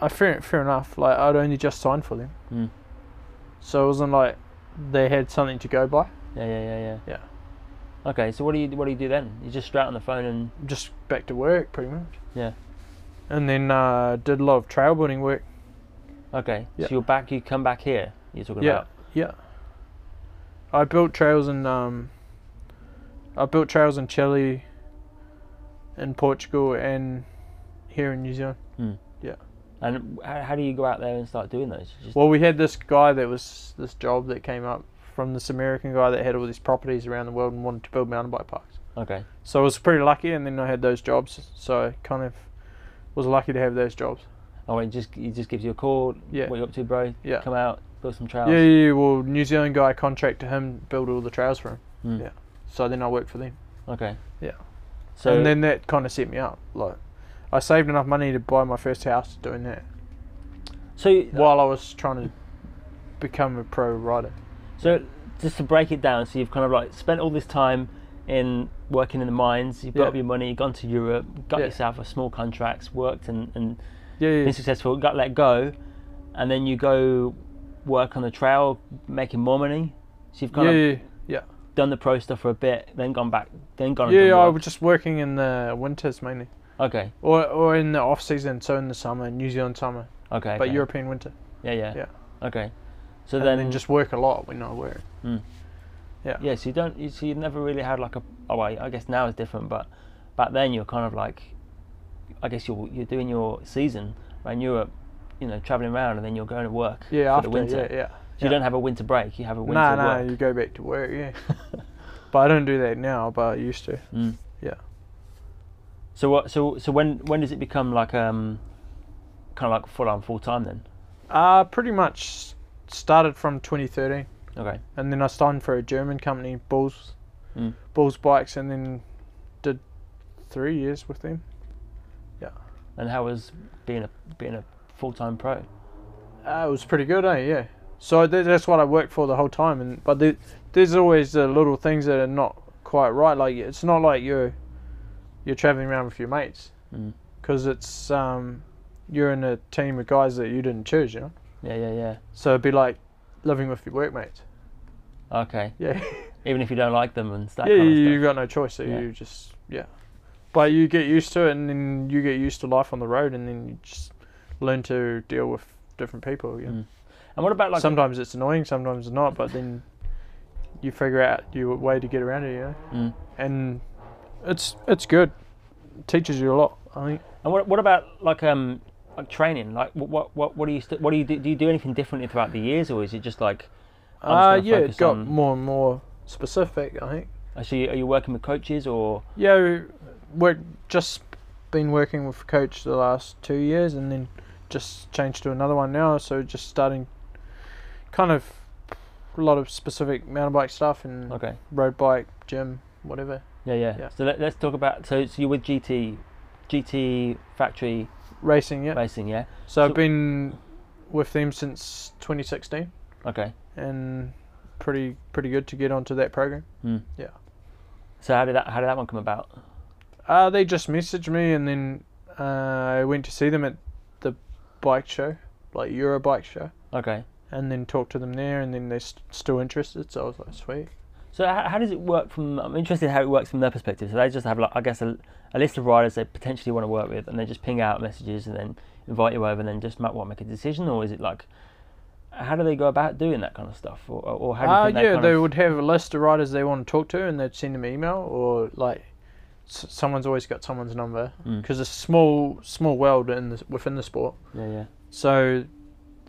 I fair fair enough. Like I'd only just signed for them, Mm. so it wasn't like they had something to go by. yeah, yeah, yeah, yeah. Yeah. Okay, so what do you what do you do then? You just straight on the phone and Just back to work, pretty much. Yeah. And then uh, did a lot of trail building work. okay. Yeah. So you're back. You come back here. You're talking Yeah, about. yeah. I built trails in um. I built trails in Chile, in Portugal, and here in New Zealand. Mm. Yeah. And how, how do you go out there and start doing those? Just, Well, we had this guy that was this job that came up from this American guy that had all these properties around the world and wanted to build mountain bike parks. okay. So I was pretty lucky, and then I had those jobs. So I kind of was lucky to have those jobs. Oh, it just he just gives you a call. Yeah. What you up to, bro? Yeah. Come out, build some trails. Yeah, yeah, yeah. Well, New Zealand guy contracted him build all the trails for him. Mm. Yeah. So then I worked for them. Okay. Yeah. So and then that kind of set me up. Like, I saved enough money to buy my first house doing that so while I was trying to become a pro rider. So just to break it down, so you've kind of like spent all this time in working in the mines, you've built Yeah. up your money, gone to Europe, got Yeah. yourself a small contracts, worked and, and Yeah, yeah. been successful, got let go, and then you go work on the trail, making more money. So you've kind yeah, of yeah, done the pro stuff for a bit, then gone back, then gone. Yeah, and yeah, I was just working in the winters mainly, Okay, or or in the off season, so in the summer, New Zealand summer, okay. but okay. European winter. Yeah, yeah. Yeah. Okay. So and then, then just work a lot when I work. Hmm. Yeah, Yeah. so you don't, you, so you never really had like a. Oh, well, I guess now it's different, but back then you're kind of like, I guess you're you're doing your season around Europe, you know, traveling around, and then you're going to work Yeah, for after the winter. yeah, yeah. So you don't have a winter break. You have a winter Nah, nah, work. you go back to work. Yeah, [LAUGHS] but I don't do that now. But I used to. Mm. Yeah. So what? So so when when does it become like um, kind of like full on full time then? Uh pretty much started from 2013. Okay. and then I signed for a German company, Bulls, Mm. Bulls Bikes, and then did three years with them. Yeah. And how was being a being a full time pro? Uh, it was pretty good, eh? Yeah. So th- that's what I worked for the whole time, and but there, there's always the little things that are not quite right. Like it's not like you're you're traveling around with your mates, Mm. because it's um you're in a team of guys that you didn't choose, you know. Yeah, yeah, yeah. So it'd be like living with your workmates. Okay. Yeah. [LAUGHS] Even if you don't like them and stuff. yeah, kind of you've got no choice. So Yeah. you just yeah. But you get used to it, and then you get used to life on the road, and then you just learn to deal with different people. Yeah. Mm. And what about like sometimes it's annoying, sometimes it's not, but then you figure out your way to get around it. Yeah. Mm. and it's it's good. It teaches you a lot. I think. And what what about like um like training? Like what what what, do you st- what do you do? Do you do anything differently throughout the years, or is it just like I'm Uh, yeah, it got on- more and more specific. I think. I see? Are you working with coaches or Yeah, we're just been working with a coach the last two years, and then just changed to another one now. So just starting, kind of, a lot of specific mountain bike stuff and okay? road bike, gym, whatever. Yeah, yeah. Yeah. So let, let's talk about. So, so you're with GT, GT Factory Racing, yeah. Racing, yeah. So I've been with them since 2016, Okay. and pretty pretty good to get onto that program. Yeah. So how did that how did that one come about? Uh, they just messaged me, and then uh, I went to see them at the bike show, like Eurobike show. Okay. and then talk to them there, and then they're st- still interested. So I was like, sweet. So how, how does it work from? I'm interested in how it works from their perspective. So they just have like I guess a, a list of riders they potentially want to work with, and they just ping out messages and then invite you over, and then just make, what make a decision, or is it like? How do they go about doing that kind of stuff, or, or how do you Uh, yeah, they of, would have a list of riders they want to talk to, and they'd send them an email, or like someone's always got someone's number Mm. because it's a small small world in the, within the sport. Yeah, yeah. So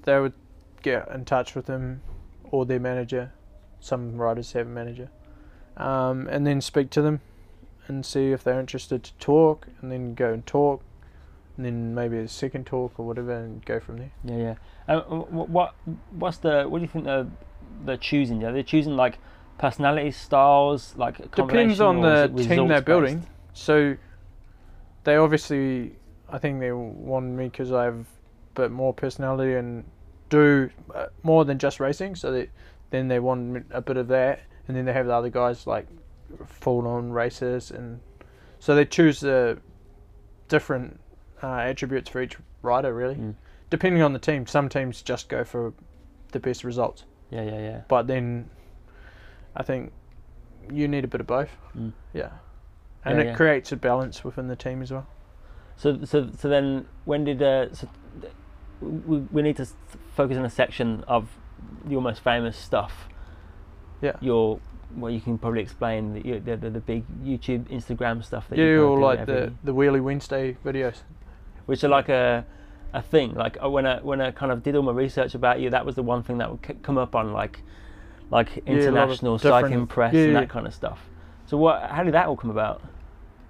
they would get in touch with them or their manager. Some riders have a manager, um, and then speak to them and see if they're interested to talk, and then go and talk, and then maybe a second talk or whatever, and go from there. Yeah, yeah. Wh- what what's the what do you think they're they're choosing? Yeah, they're choosing like personality styles, like a Depends on the team they're building. So they obviously, I think they want me because I have a bit more personality and do uh, more than just racing. So they, then they want a bit of that, and then they have the other guys like full-on races, and so they choose the different uh, attributes for each rider, really, Mm. depending on the team. Some teams just go for the best results, Yeah, yeah, yeah. but then I think you need a bit of both. Mm. Yeah. And Yeah, it yeah. creates a balance within the team as well. So, so, so then, when did uh, so th- we, we need to focus on a section of your most famous stuff? Yeah. Your well, you can probably explain the the, the, the big YouTube, Instagram stuff that Yeah, you or like every- the, the Wheelie Wednesday videos. which are like a a thing. Like uh, when I when I kind of did all my research about you, that was the one thing that would c- come up on like like Yeah, a lot of international cycling different- press yeah, and yeah. that kind of stuff. So what? How did that all come about?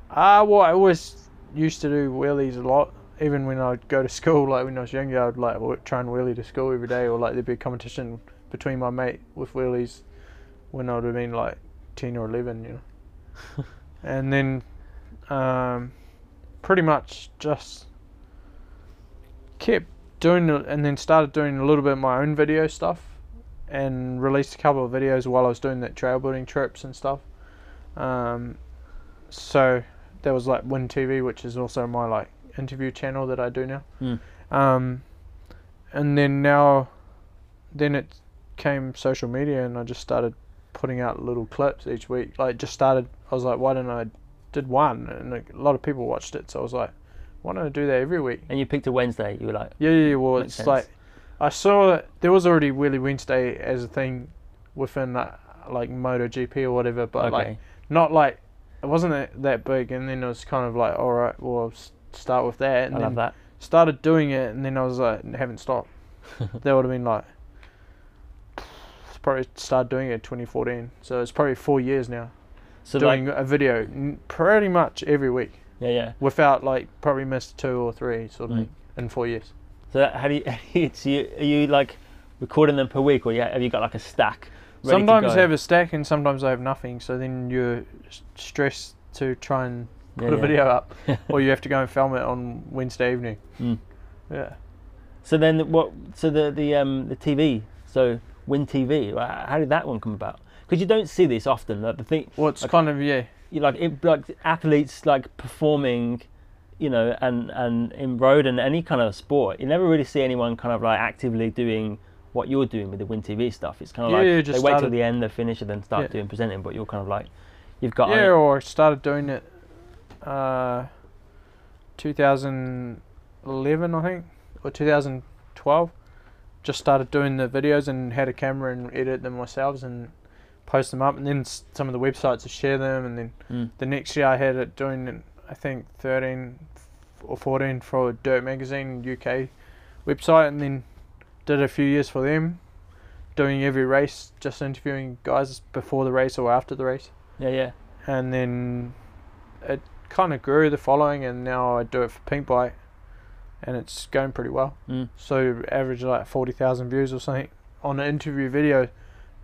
Ah, well, I always used to do wheelies a lot. Even when I'd go to school, like when I was younger, I'd like try and wheelie to school every day, or like there'd be a competition between my mate with wheelies when I would have been like ten or eleven, you know. [LAUGHS] and then, um, pretty much just kept doing it, and then started doing a little bit of my own video stuff, and released a couple of videos while I was doing that trail building trips and stuff. Um, so there was like Wyn TV, which is also my like interview channel that I do now. Mm. Um, and then now, then it came social media, and I just started putting out little clips each week. Like just started, I was like, why don't I did one, and a lot of people watched it, so I was like, why don't I do that every week? And you picked a Wednesday. You were like, Yeah, yeah. yeah, Well, it's sense. like I saw that there was already Wheelie Wednesday as a thing within uh, like MotoGP or whatever, but okay, like not like it wasn't that, that big. And then it was kind of like, all right, well, I'll start with that, and I then love that. started doing it, and then I was like, haven't stopped. [LAUGHS] that would have been like probably started doing it in 2014, so it's probably four years now So doing like, a video pretty much every week yeah, yeah. without like probably missed two or three sort of Mm. in four years. So that- how do you? so you, are you like recording them per week, or yeah, have you got like a stack? Sometimes? I have a stack and sometimes I have nothing. So then you're stressed to try and Yeah, put a yeah. video up, [LAUGHS] or you have to go and film it on Wednesday evening. Mm. Yeah. So then what? So the the um the TV. So Wyn TV. How did that one come about? Because you don't see this often. Like the thing, Well, it's kind of yeah. you like it, like athletes like performing, you know, and and in road and any kind of sport. You never really see anyone kind of like actively doing what you're doing with the Wyn TV stuff. It's kind of Yeah, like they just wait till the end, they finish, and then start Yeah. doing presenting. But you're kind of like, you've got Yeah, or started doing it uh 2011 I think or 2012 just started doing the videos and had a camera and edit them myself and post them up. And then some of the websites to share them. And then Mm. the next year I had it doing I think 13 or 14 for Dirt Magazine UK website. And then did a few years for them doing every race just interviewing guys before the race or after the race. Yeah, yeah. and then it kind of grew the following and now I do it for Pinkbike and it's going pretty well Mm. so average like 40,000 views or something on an interview video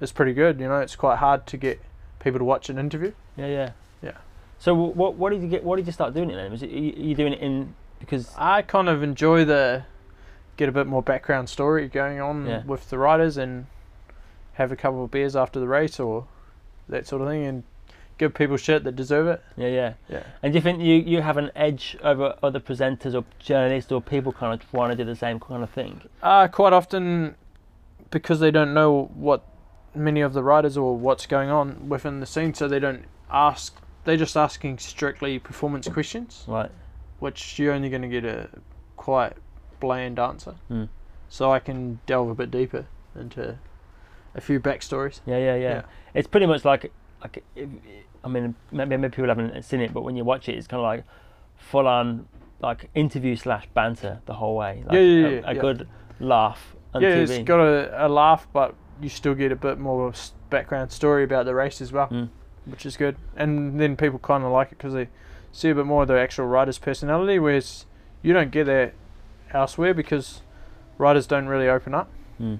is pretty good you know it's quite hard to get people to watch an interview Yeah, yeah. Yeah. So what what did you get? What did you start doing it then? Was it you, you doing it in because I kind of enjoy the get a bit more background story going on Yeah. with the riders and have a couple of beers after the race or that sort of thing and give people shit that deserve it yeah, yeah. yeah And do you think you you have an edge over other presenters or journalists or people kind of want to do the same kind of thing? Uh, quite often, because they don't know what many of the riders or what's going on within the scene, so they don't ask. They're just asking strictly performance questions, Right. which you're only going to get a quite bland answer. Mm. So I can delve a bit deeper into a few backstories. Yeah, yeah, yeah, Yeah. It's pretty much like like if, I mean, maybe, maybe people haven't seen it, but when you watch it, it's kind of like full on like interview slash banter the whole way. Like Yeah, yeah, a, yeah, a yeah. good laugh yeah, TV. it's got a, a laugh, but you still get a bit more background story about the race as well, Mm. which is good. And then people kind of like it because they see a bit more of the actual rider's personality, whereas you don't get that elsewhere because riders don't really open up. Mm.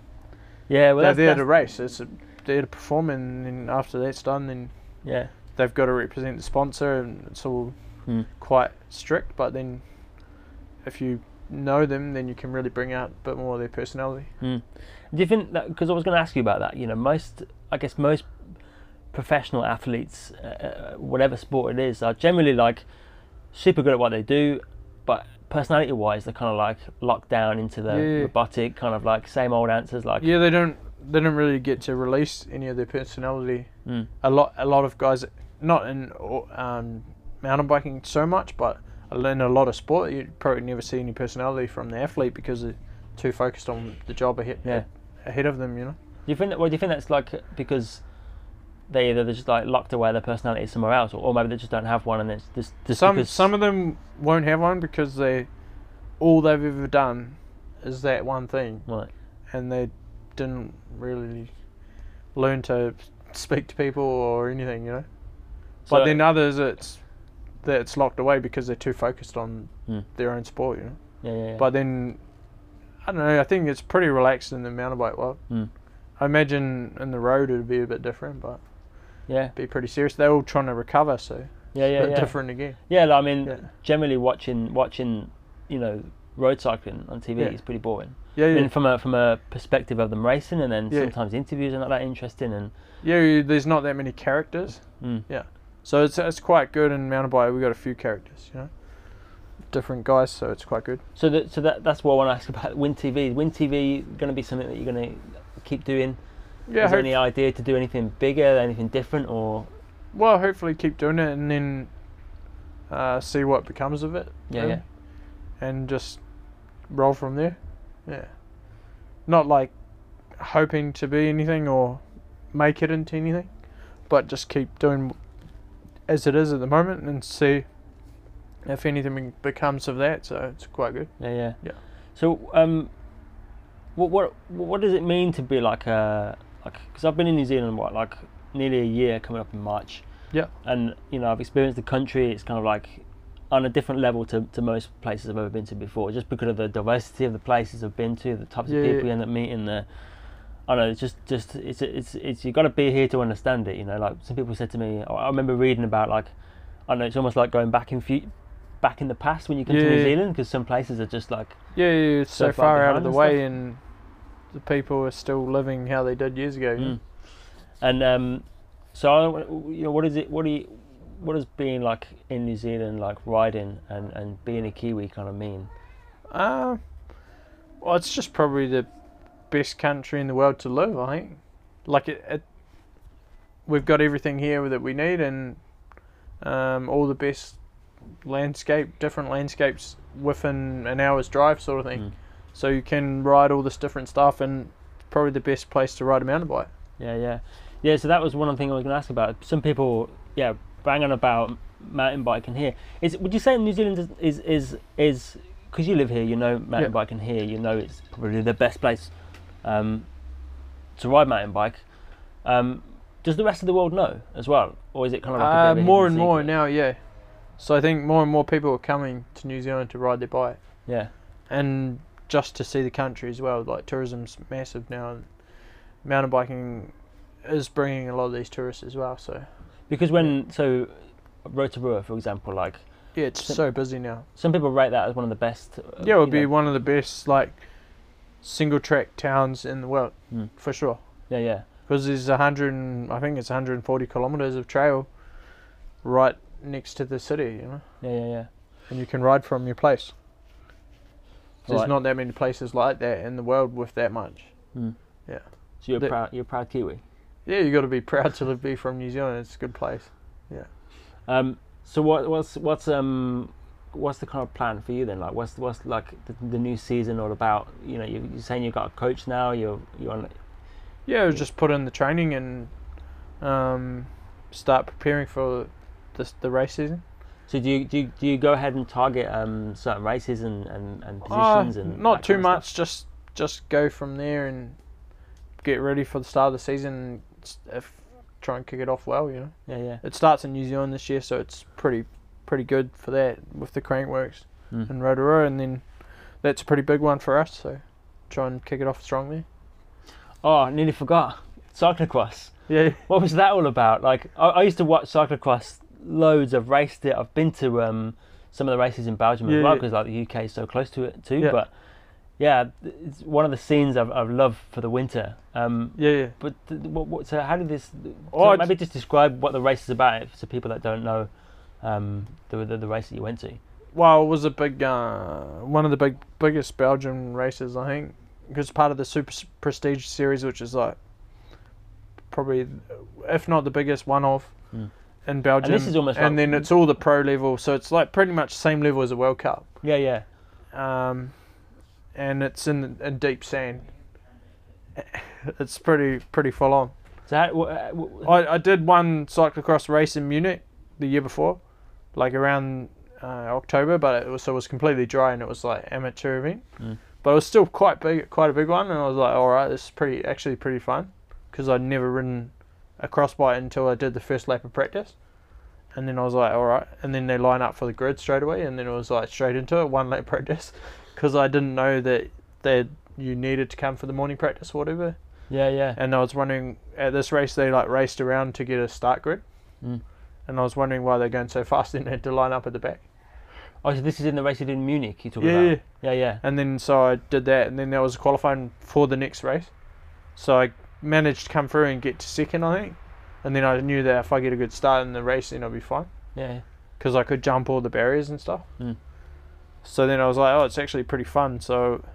Yeah, well, They're that's, there that's, to race. It's a, there to perform, and then after that's done, then yeah, they've got to represent the sponsor, and it's all Mm. quite strict. But then, if you know them, then you can really bring out a bit more of their personality. Mm. Do you think that? Because I was going to ask you about that. You know, most, I guess, most professional athletes, uh, uh, whatever sport it is, are generally like super good at what they do, but personality-wise, they're kind of like locked down into the Yeah, yeah. robotic kind of like same old answers. Like, Yeah, they don't they don't really get to release any of their personality. Mm. A lot a lot of guys, not in um, mountain biking so much, but in a lot of sport, you probably never see any personality from the athlete because they're too focused on the job ahead Yeah. ahead of them. You know. Do you think that? Well, do you think that's like because they either they're just like locked away their personality somewhere else, or, or maybe they just don't have one, and it's just, just some some of them won't have one because they all they've ever done is that one thing, Right. and they didn't really learn to speak to people or anything. You know. So- But then others, it's that it's locked away because they're too focused on Hmm. their own sport, you know. Yeah, yeah, yeah. But then, I don't know. I think it's pretty relaxed in the mountain bike world. Hmm. I imagine in the road it'd be a bit different, but yeah, be pretty serious. They're all trying to recover, so yeah, yeah, a bit yeah. different again. Yeah, like, I mean, Yeah. generally watching watching, you know, road cycling on TV Yeah. is pretty boring. Yeah, I yeah, mean, from a from a perspective of them racing, and then Yeah. sometimes interviews are not that interesting, and yeah. There's not that many characters, mm, so it's it's quite good in mountain bike. We've got a few characters, you know, different guys, so it's quite good. so that so that that's what I want to ask about Wyn TV. Wyn TV going to be something that you're going to keep doing. Yeah, Is there any idea to do anything bigger, anything different, or well, hopefully keep doing it and then uh, see what becomes of it. yeah, yeah, and just roll from there. Yeah. Not like hoping to be anything or make it into anything, but just keep doing as it is at the moment and see if anything becomes of that. So it's quite good. yeah, yeah. Yeah. So um, what what what does it mean to be like a like? Because I've been in New Zealand what like nearly a year, coming up in March. Yeah. and you know I've experienced the country. It's kind of like on a different level to, to most places I've ever been to before, just because of the diversity of the places I've been to, the types Yeah, of people yeah. you end up meeting. The I don't know. It's just just it's it's it's you got to be here to understand it. You know, like some people said to me. I remember reading about like I don't know. It's almost like going back in fu- back in the past when you come to New Yeah. Zealand because some places are just like Yeah, yeah, it's So so, far far out of the and way, and the people are still living how they did years ago. Mm. And um, so, I, you know, what is it? What do you, what does being like in New Zealand, like riding and, and being a Kiwi, kind of mean? Uh, well, it's just probably the best country in the world to live. I think. Like it, it we've got everything here that we need, and um, all the best landscape, different landscapes within an hour's drive, sort of thing. Mm. So you can ride all this different stuff, and probably the best place to ride a mountain bike. Yeah, yeah, yeah. So that was one of the things I was going to ask about. Some people, yeah, bang on about mountain biking here. Is would you say New Zealand is is is is because you live here, you know mountain Yeah. biking here, you know it's probably the best place um, to ride mountain bike. Um, does the rest of the world know as well, or is it kind of like a bit Uh, more and more now, yeah. So I think more and more people are coming to New Zealand to ride their bike. Yeah, and just to see the country as well. Like tourism's massive now, and mountain biking is bringing a lot of these tourists as well. So because when so Rotorua, for example, like yeah, it's So- so busy now. some people rate that as one of the best. Uh, Yeah, it would be know- one of the best like single track towns in the world Mm. for sure. Yeah, yeah, Because there's a hundred, I think it's 140 kilometers of trail right next to the city, you know, yeah, yeah, yeah. and you can ride from your place. There's Right. not that many places like that in the world with that much. Mm. Yeah. So you're The- proud. You're proud Kiwi. Yeah, you got to be proud to live, be from New Zealand. It's a good place. Yeah. Um, so what, what's what's um what's the kind of plan for you then? Like, what's what's like the, the new season all about? You know, you, you're saying you've got a coach now. You're you're on. Yeah, just put in the training and um, start preparing for this the race season. So do you do you, do you go ahead and target um, certain races and, and, and Uh, positions and not too much. Just just go from there and get ready for the start of the season. If try and kick it off well, you know. Yeah, yeah. It starts in New Zealand this year, so it's pretty pretty good for that with the Crankworx Mm. and Rotorua, and then that's a pretty big one for us. So try and kick it off strongly. Oh, I nearly forgot. Cyclocross. Yeah, What was that all about? Like, I, I used to watch cyclocross loads. I've raced it. I've been to um, some of the races in Belgium Yeah, as well yeah. because like the UK is so close to it too. Yeah. But yeah, it's one of the scenes I've, I've loved for the winter. Um, yeah, yeah. but th- what, what, so how did this? Oh, so I maybe just describe what the race is about for people that don't know um, the, the the race that you went to. Well, it was a big uh, one of the big biggest Belgian races, I think, because part of the Super Prestige series, which is like probably, if not the biggest one off Mm. in Belgium. this is almost and like- then it's all the pro level, so it's like pretty much same level as a World Cup. Yeah, yeah. Um, and it's in in deep sand. [LAUGHS] It's pretty pretty full on. So how, wh- wh- I, I did one cyclocross race in Munich the year before, like around uh, October, but it was so it was completely dry and it was like amateur event. Mm. But it was still quite big, quite a big one, and I was like, all right, this is pretty actually pretty fun, because I'd never ridden a cross bike until I did the first lap of practice, and then I was like, all right, and then they line up for the grid straight away, and then it was like straight into it, one lap [LAUGHS] practice, because I didn't know that that you needed to come for the morning practice or whatever yeah, yeah. and I was wondering at this race they like raced around to get a start grid, Mm. And I was wondering why they're going so fast and they had to line up at the back. Oh, so this is in the race you did in Munich. You talking Yeah, about? Yeah, yeah. and then so I did that, and then there was qualifying for the next race, so I managed to come through and get to second, I think, and then I knew that if I get a good start in the race, then I'll be fine Yeah. because I could jump all the barriers and stuff. Mm. So then I was like, oh, it's actually pretty fun. So,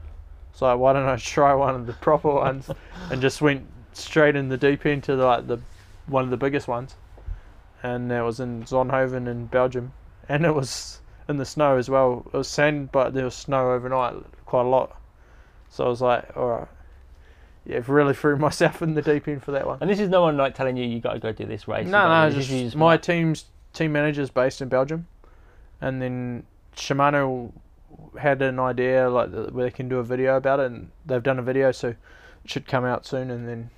so like, why don't I try one of the proper [LAUGHS] ones, and just went straight in the deep end to the, like the one of the biggest ones, and that was in Zonhoven in Belgium, and it was in the snow as well. It was sand, but there was snow overnight, quite a lot. So I was like, all right, yeah, I've really threw [LAUGHS] myself in the deep end for that one. And this is no one like telling you you got to go do this race. No, no, just, just my team's team manager's based in Belgium, and then Shimano had an idea like where they can do a video about it, and they've done a video, so it should come out soon. And then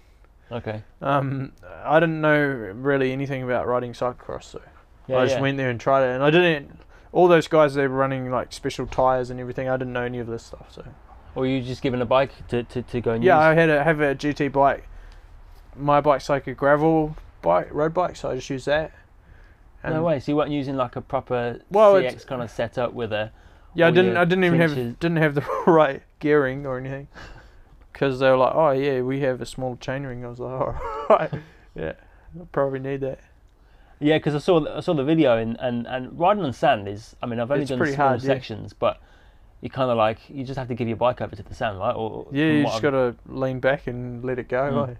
Okay. um, I didn't know really anything about riding cyclocross, so Yeah, I just yeah. went there and tried it, and I didn't. All those guys they were running like special tires and everything. I didn't know any of this stuff, so Or you just given a bike to, to, to go and yeah, I had a have a GT bike. My bike's like a gravel bike, road bike, so I just use that. no way. So you weren't using like a proper Well, CX kind of setup with a. Yeah, I didn't. I didn't even have didn't have the [LAUGHS] right gearing or anything, because they were like, "Oh yeah, we have a small chainring." I was like, "Oh right, [LAUGHS] yeah, I probably need that." Yeah, because I saw I saw the video and, and, and riding on sand is. I mean, I've only It's done small hard, yeah. sections, but you kind of like you just have to give your bike over to the sand, right? Or Yeah, you just I've- gotta lean back and let it go. Mm. like.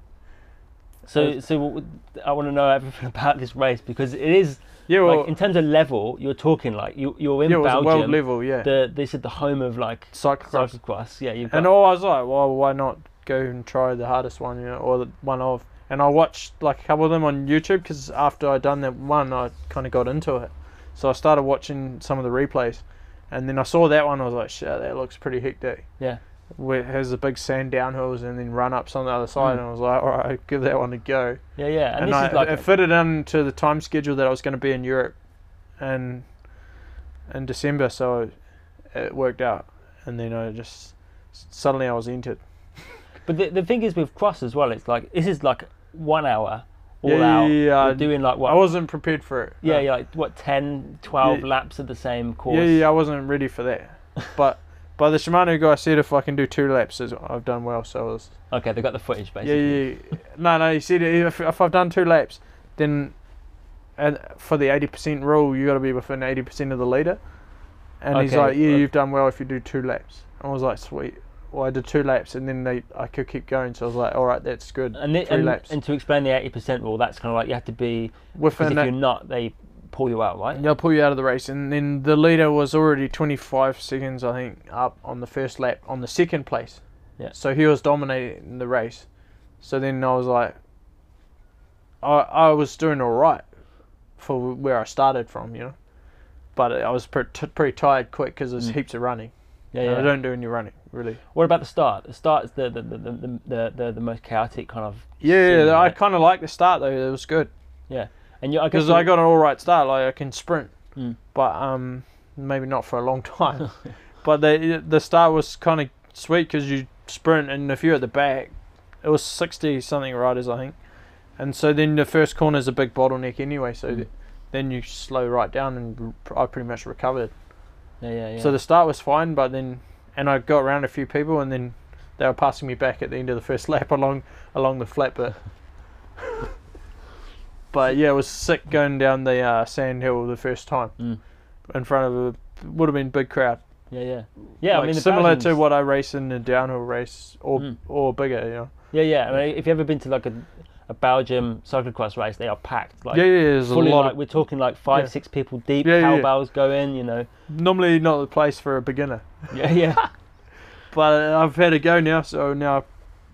So so I want to know everything [LAUGHS] about this race because it is Yeah, well, like in terms of level, you're talking like you you're in yeah, it was a Belgium. world level. Yeah, The they said the home of like cyclocross. cyclocross. Yeah, you've got And I was like, well, why not go and try the hardest one, you know, or the one of. And I watched like a couple of them on YouTube because after I done that one, I kind of got into it. So I started watching some of the replays, and then I saw that one. I was like, shit, that looks pretty hectic. Yeah. Where it has the big sand downhills and then run ups on the other side, Mm. and I was like, all right, give that one a go. yeah yeah, and, And, this I, is like it fitted into the time schedule that I was going to be in Europe, and in December, so it worked out. And then I just suddenly I was entered. [LAUGHS] But the, the thing is with cross as well, it's like this is like one hour all Yeah, yeah, out. yeah, You're doing like what? I wasn't prepared for it. yeah, yeah, like what 10, 12 Yeah. laps of the same course. Yeah, yeah, I wasn't ready for that. [LAUGHS] but but the Shimano guy said if I can do two laps, is- I've done well. So I was Okay, they got the footage basically. yeah, yeah. No, no, he said if if I've done two laps, then and for the eighty percent rule, you got to be within eighty percent of the leader. And he's like, yeah, you've done well if you do two laps. I was like, sweet. Well, I did two laps, and then they I could keep going. So I was like, all right, that's good. And, and, laps. and to explain the eighty percent rule, that's kind of like you have to be Within if that, you're not, they pull you out, right? They'll pull you out of the race, and then the leader was already 25 seconds, I think, up on the first lap on the second place. Yeah. So he was dominating the race. So then I was like, I I was doing all right for where I started from, you know. But I was pretty, t- pretty tired quick because there's Mm. heaps of running. Yeah, yeah. I don't do any running really. What about the start? The start is the the, the, the, the, the, the most chaotic kind of. Yeah, scene, I kind of like the start though. It was good And you, I guess because I got an all right start. Like I can sprint, Mm. but um maybe not for a long time. [LAUGHS] but the the start was kind of sweet because you sprint and if you're at the back, it was sixty something riders I think, and so then the first corner is a big bottleneck anyway. So Mm. th- then you slow right down and I pretty much recovered. Yeah, yeah, yeah. So the start was fine, but then and I got around a few people and then they were passing me back at the end of the first [LAUGHS] lap along along the flat bit. [LAUGHS] but yeah, it was sick going down the uh, sand hill the first time Mm. in front of a would have been big crowd. yeah, yeah, yeah. Like I mean, similar to what I race in the downhill race, or Mm. or bigger. You know. Yeah, yeah. I mean, if you've ever been to like a, a Belgium cyclocross race, they are packed. Like yeah, yeah. There's a lot like of we're talking like five, Yeah. six people deep. Yeah, yeah, yeah. cowbells go in. You know. normally not the place for a beginner, [LAUGHS] Yeah, yeah. [LAUGHS] but I've had a go now, so now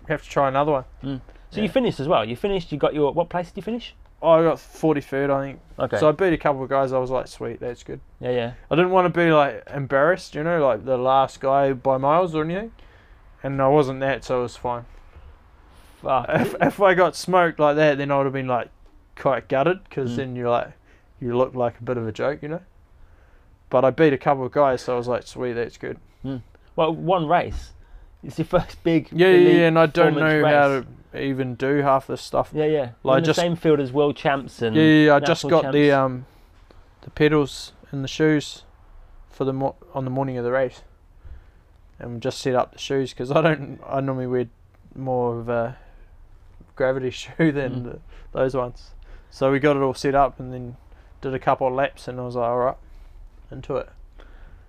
I have to try another one. So you finished as well. You finished. You got your what place did you finish? I got 43rd, I think. Okay. So I beat a couple of guys. I was like, sweet, that's good. yeah, yeah. I didn't want to be like embarrassed, you know, like the last guy by miles or anything. And I wasn't that, so it was fine. Fuck. [LAUGHS] If, if I got smoked like that, then I would have been like quite gutted because Mm. then you're like, you look like a bit of a joke, you know. But I beat a couple of guys, so I was like, sweet, that's good. Well, one race. It's your first big. Yeah, yeah, yeah. And I don't know performance how to even do half this stuff. Yeah, yeah. Like, Like in just- the same field as world champs and. Yeah, yeah, yeah. I just got the um, the pedals and the shoes for the mo- on the morning of the race, and just set up the shoes because I don't. I normally wear more of a gravity [LAUGHS] shoe than Mm. the, those ones. So we got it all set up and then did a couple of laps, and I was like, all right, into it.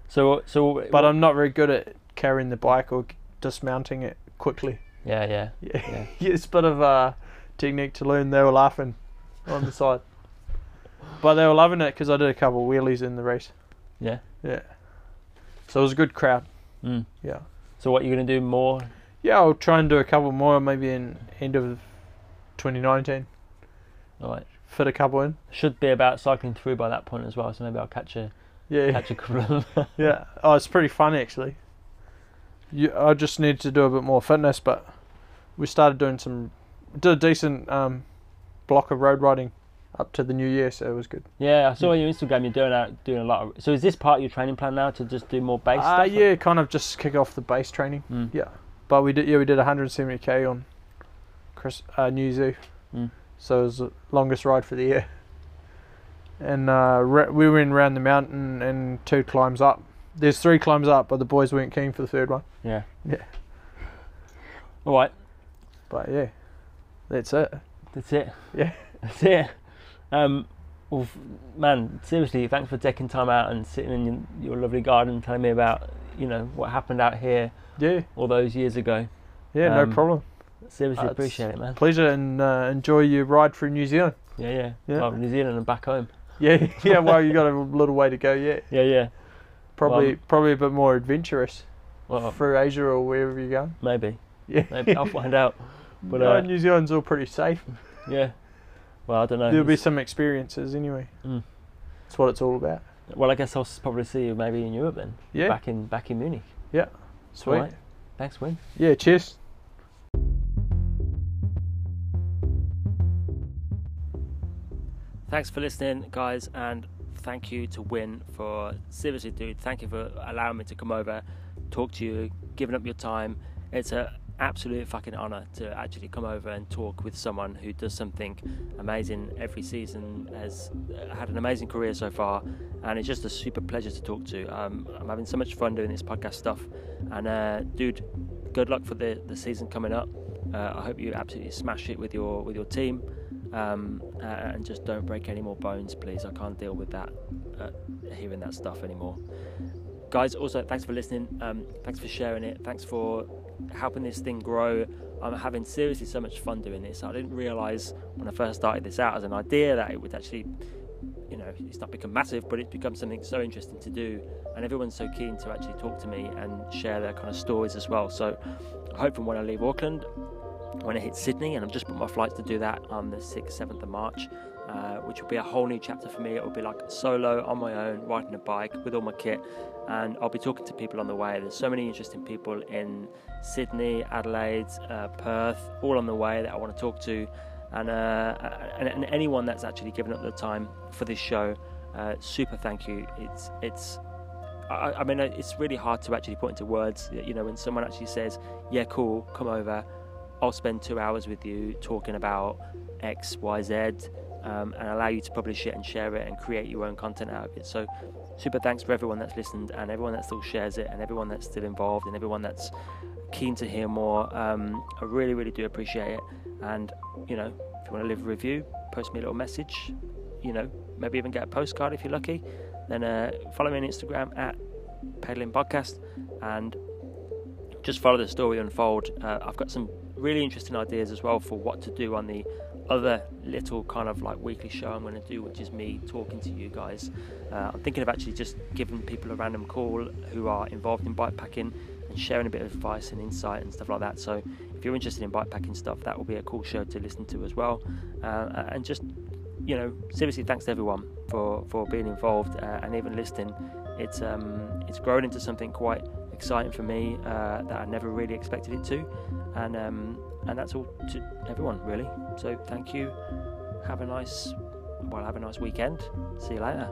So, so. But I'm not very good at carrying the bike or dismounting it quickly. Yeah, yeah. Yeah, [LAUGHS] it's a bit of a technique to learn. They were laughing on the side, but they were loving it because I did a couple of wheelies in the race. Yeah. Yeah, so it was a good crowd. Mm. Yeah, So what you're gonna do more? yeah. I'll try and do a couple more, maybe in end of 2019. All right. Fit a couple in. Should be about cycling through by that point as well. So maybe I'll catch a Yeah, catch a couple [LAUGHS] yeah. Oh, it's pretty fun actually. You, I just need to do a bit more fitness, but we started doing some, did a decent um, block of road riding up to the new year, so it was good. yeah, I saw on your Instagram you're doing out doing a lot. Of, so is this part of your training plan now to just do more base Uh, stuff? yeah, kind of just kick off the base training. Mm. Yeah, but we did yeah we did 170k on Chris uh, New Zoo, Mm. so it was the longest ride for the year. And uh, we went around the mountain and two climbs up. There's three climbs up, but the boys weren't keen for the third one. Yeah. Yeah. All right. But yeah, that's it. That's it. Yeah. [LAUGHS] That's it. Um, well, man, seriously, thanks for taking time out and sitting in your, your lovely garden, telling me about you know what happened out here Yeah, all those years ago. yeah, Um, no problem. Seriously, Uh, appreciate it, man. Pleasure and uh, enjoy your ride through New Zealand. Yeah, yeah. Yeah. Well, New Zealand and back home. Yeah, [LAUGHS] yeah. Well, you got a [LAUGHS] little way to go yet. Yeah, yeah. Probably, Well, probably a bit more adventurous Well, through Asia or wherever you're going. maybe. Yeah, Maybe I'll find out. [LAUGHS] But, no, uh, New Zealand's all pretty safe. Yeah. Well, I don't know. There'll be some experiences anyway. Mm. That's what it's all about. Well, I guess I'll probably see you maybe in Europe then. Yeah, Back in back in Munich. Yeah. Sweet. Alright. Thanks, Wyn. Yeah, cheers. Thanks for listening, guys, and thank you to Wyn for seriously, dude. Thank you for allowing me to come over, talk to you, giving up your time. It's an absolute fucking honor to actually come over and talk with someone who does something amazing every season, has uh, had an amazing career so far, and it's just a super pleasure to talk to. Um, I'm having so much fun doing this podcast stuff, and uh, dude, good luck for the, the season coming up. Uh, I hope you absolutely smash it with your with your team um, uh, and just don't break any more bones, please. I can't deal with that, uh, hearing that stuff anymore. Guys, also thanks for listening. Um, thanks for sharing it. Thanks for helping this thing grow. I'm having seriously so much fun doing this. I didn't realise when I first started this out as an idea that it would actually, you know, it's not become massive, but it's become something so interesting to do. And everyone's so keen to actually talk to me and share their kind of stories as well. So I hope from when I leave Auckland, when I hit Sydney, and I've just booked my flights to do that on the 6th, 7th of March, uh, which will be a whole new chapter for me. It will be like solo on my own, riding a bike with all my kit, and I'll be talking to people on the way. There's so many interesting people in Sydney, Adelaide, uh, Perth, all on the way that I want to talk to, and, uh, and, and anyone that's actually given up the time for this show. Uh, super thank you. It's it's I, I, mean, it's really hard to actually put into words. You know, when someone actually says, "Yeah, cool, come over," I'll spend two hours with you talking about X, Y, Z, um, and allow you to publish it and share it and create your own content out of it. So, super thanks for everyone that's listened and everyone that still shares it and everyone that's still involved and everyone that's keen to hear more. Um, I really, really do appreciate it. And you know, if you want to leave a review, post me a little message. You know, maybe even get a postcard if you're lucky. Then uh, follow me on Instagram at Pedaling Podcast and just follow the story unfold. Uh, I've got some really interesting ideas as well for what to do on the other little kind of like weekly show I'm going to do, which is me talking to you guys. Uh, I'm thinking of actually just giving people a random call who are involved in bikepacking and sharing a bit of advice and insight and stuff like that. So if you're interested in bikepacking stuff, that will be a cool show to listen to as well. Uh, and just you know, seriously, thanks to everyone for for being involved uh, and even listening. It's um, it's grown into something quite exciting for me uh, that I never really expected it to, and um, and that's all to everyone really. So thank you. Have a nice well. Have a nice weekend. See you later.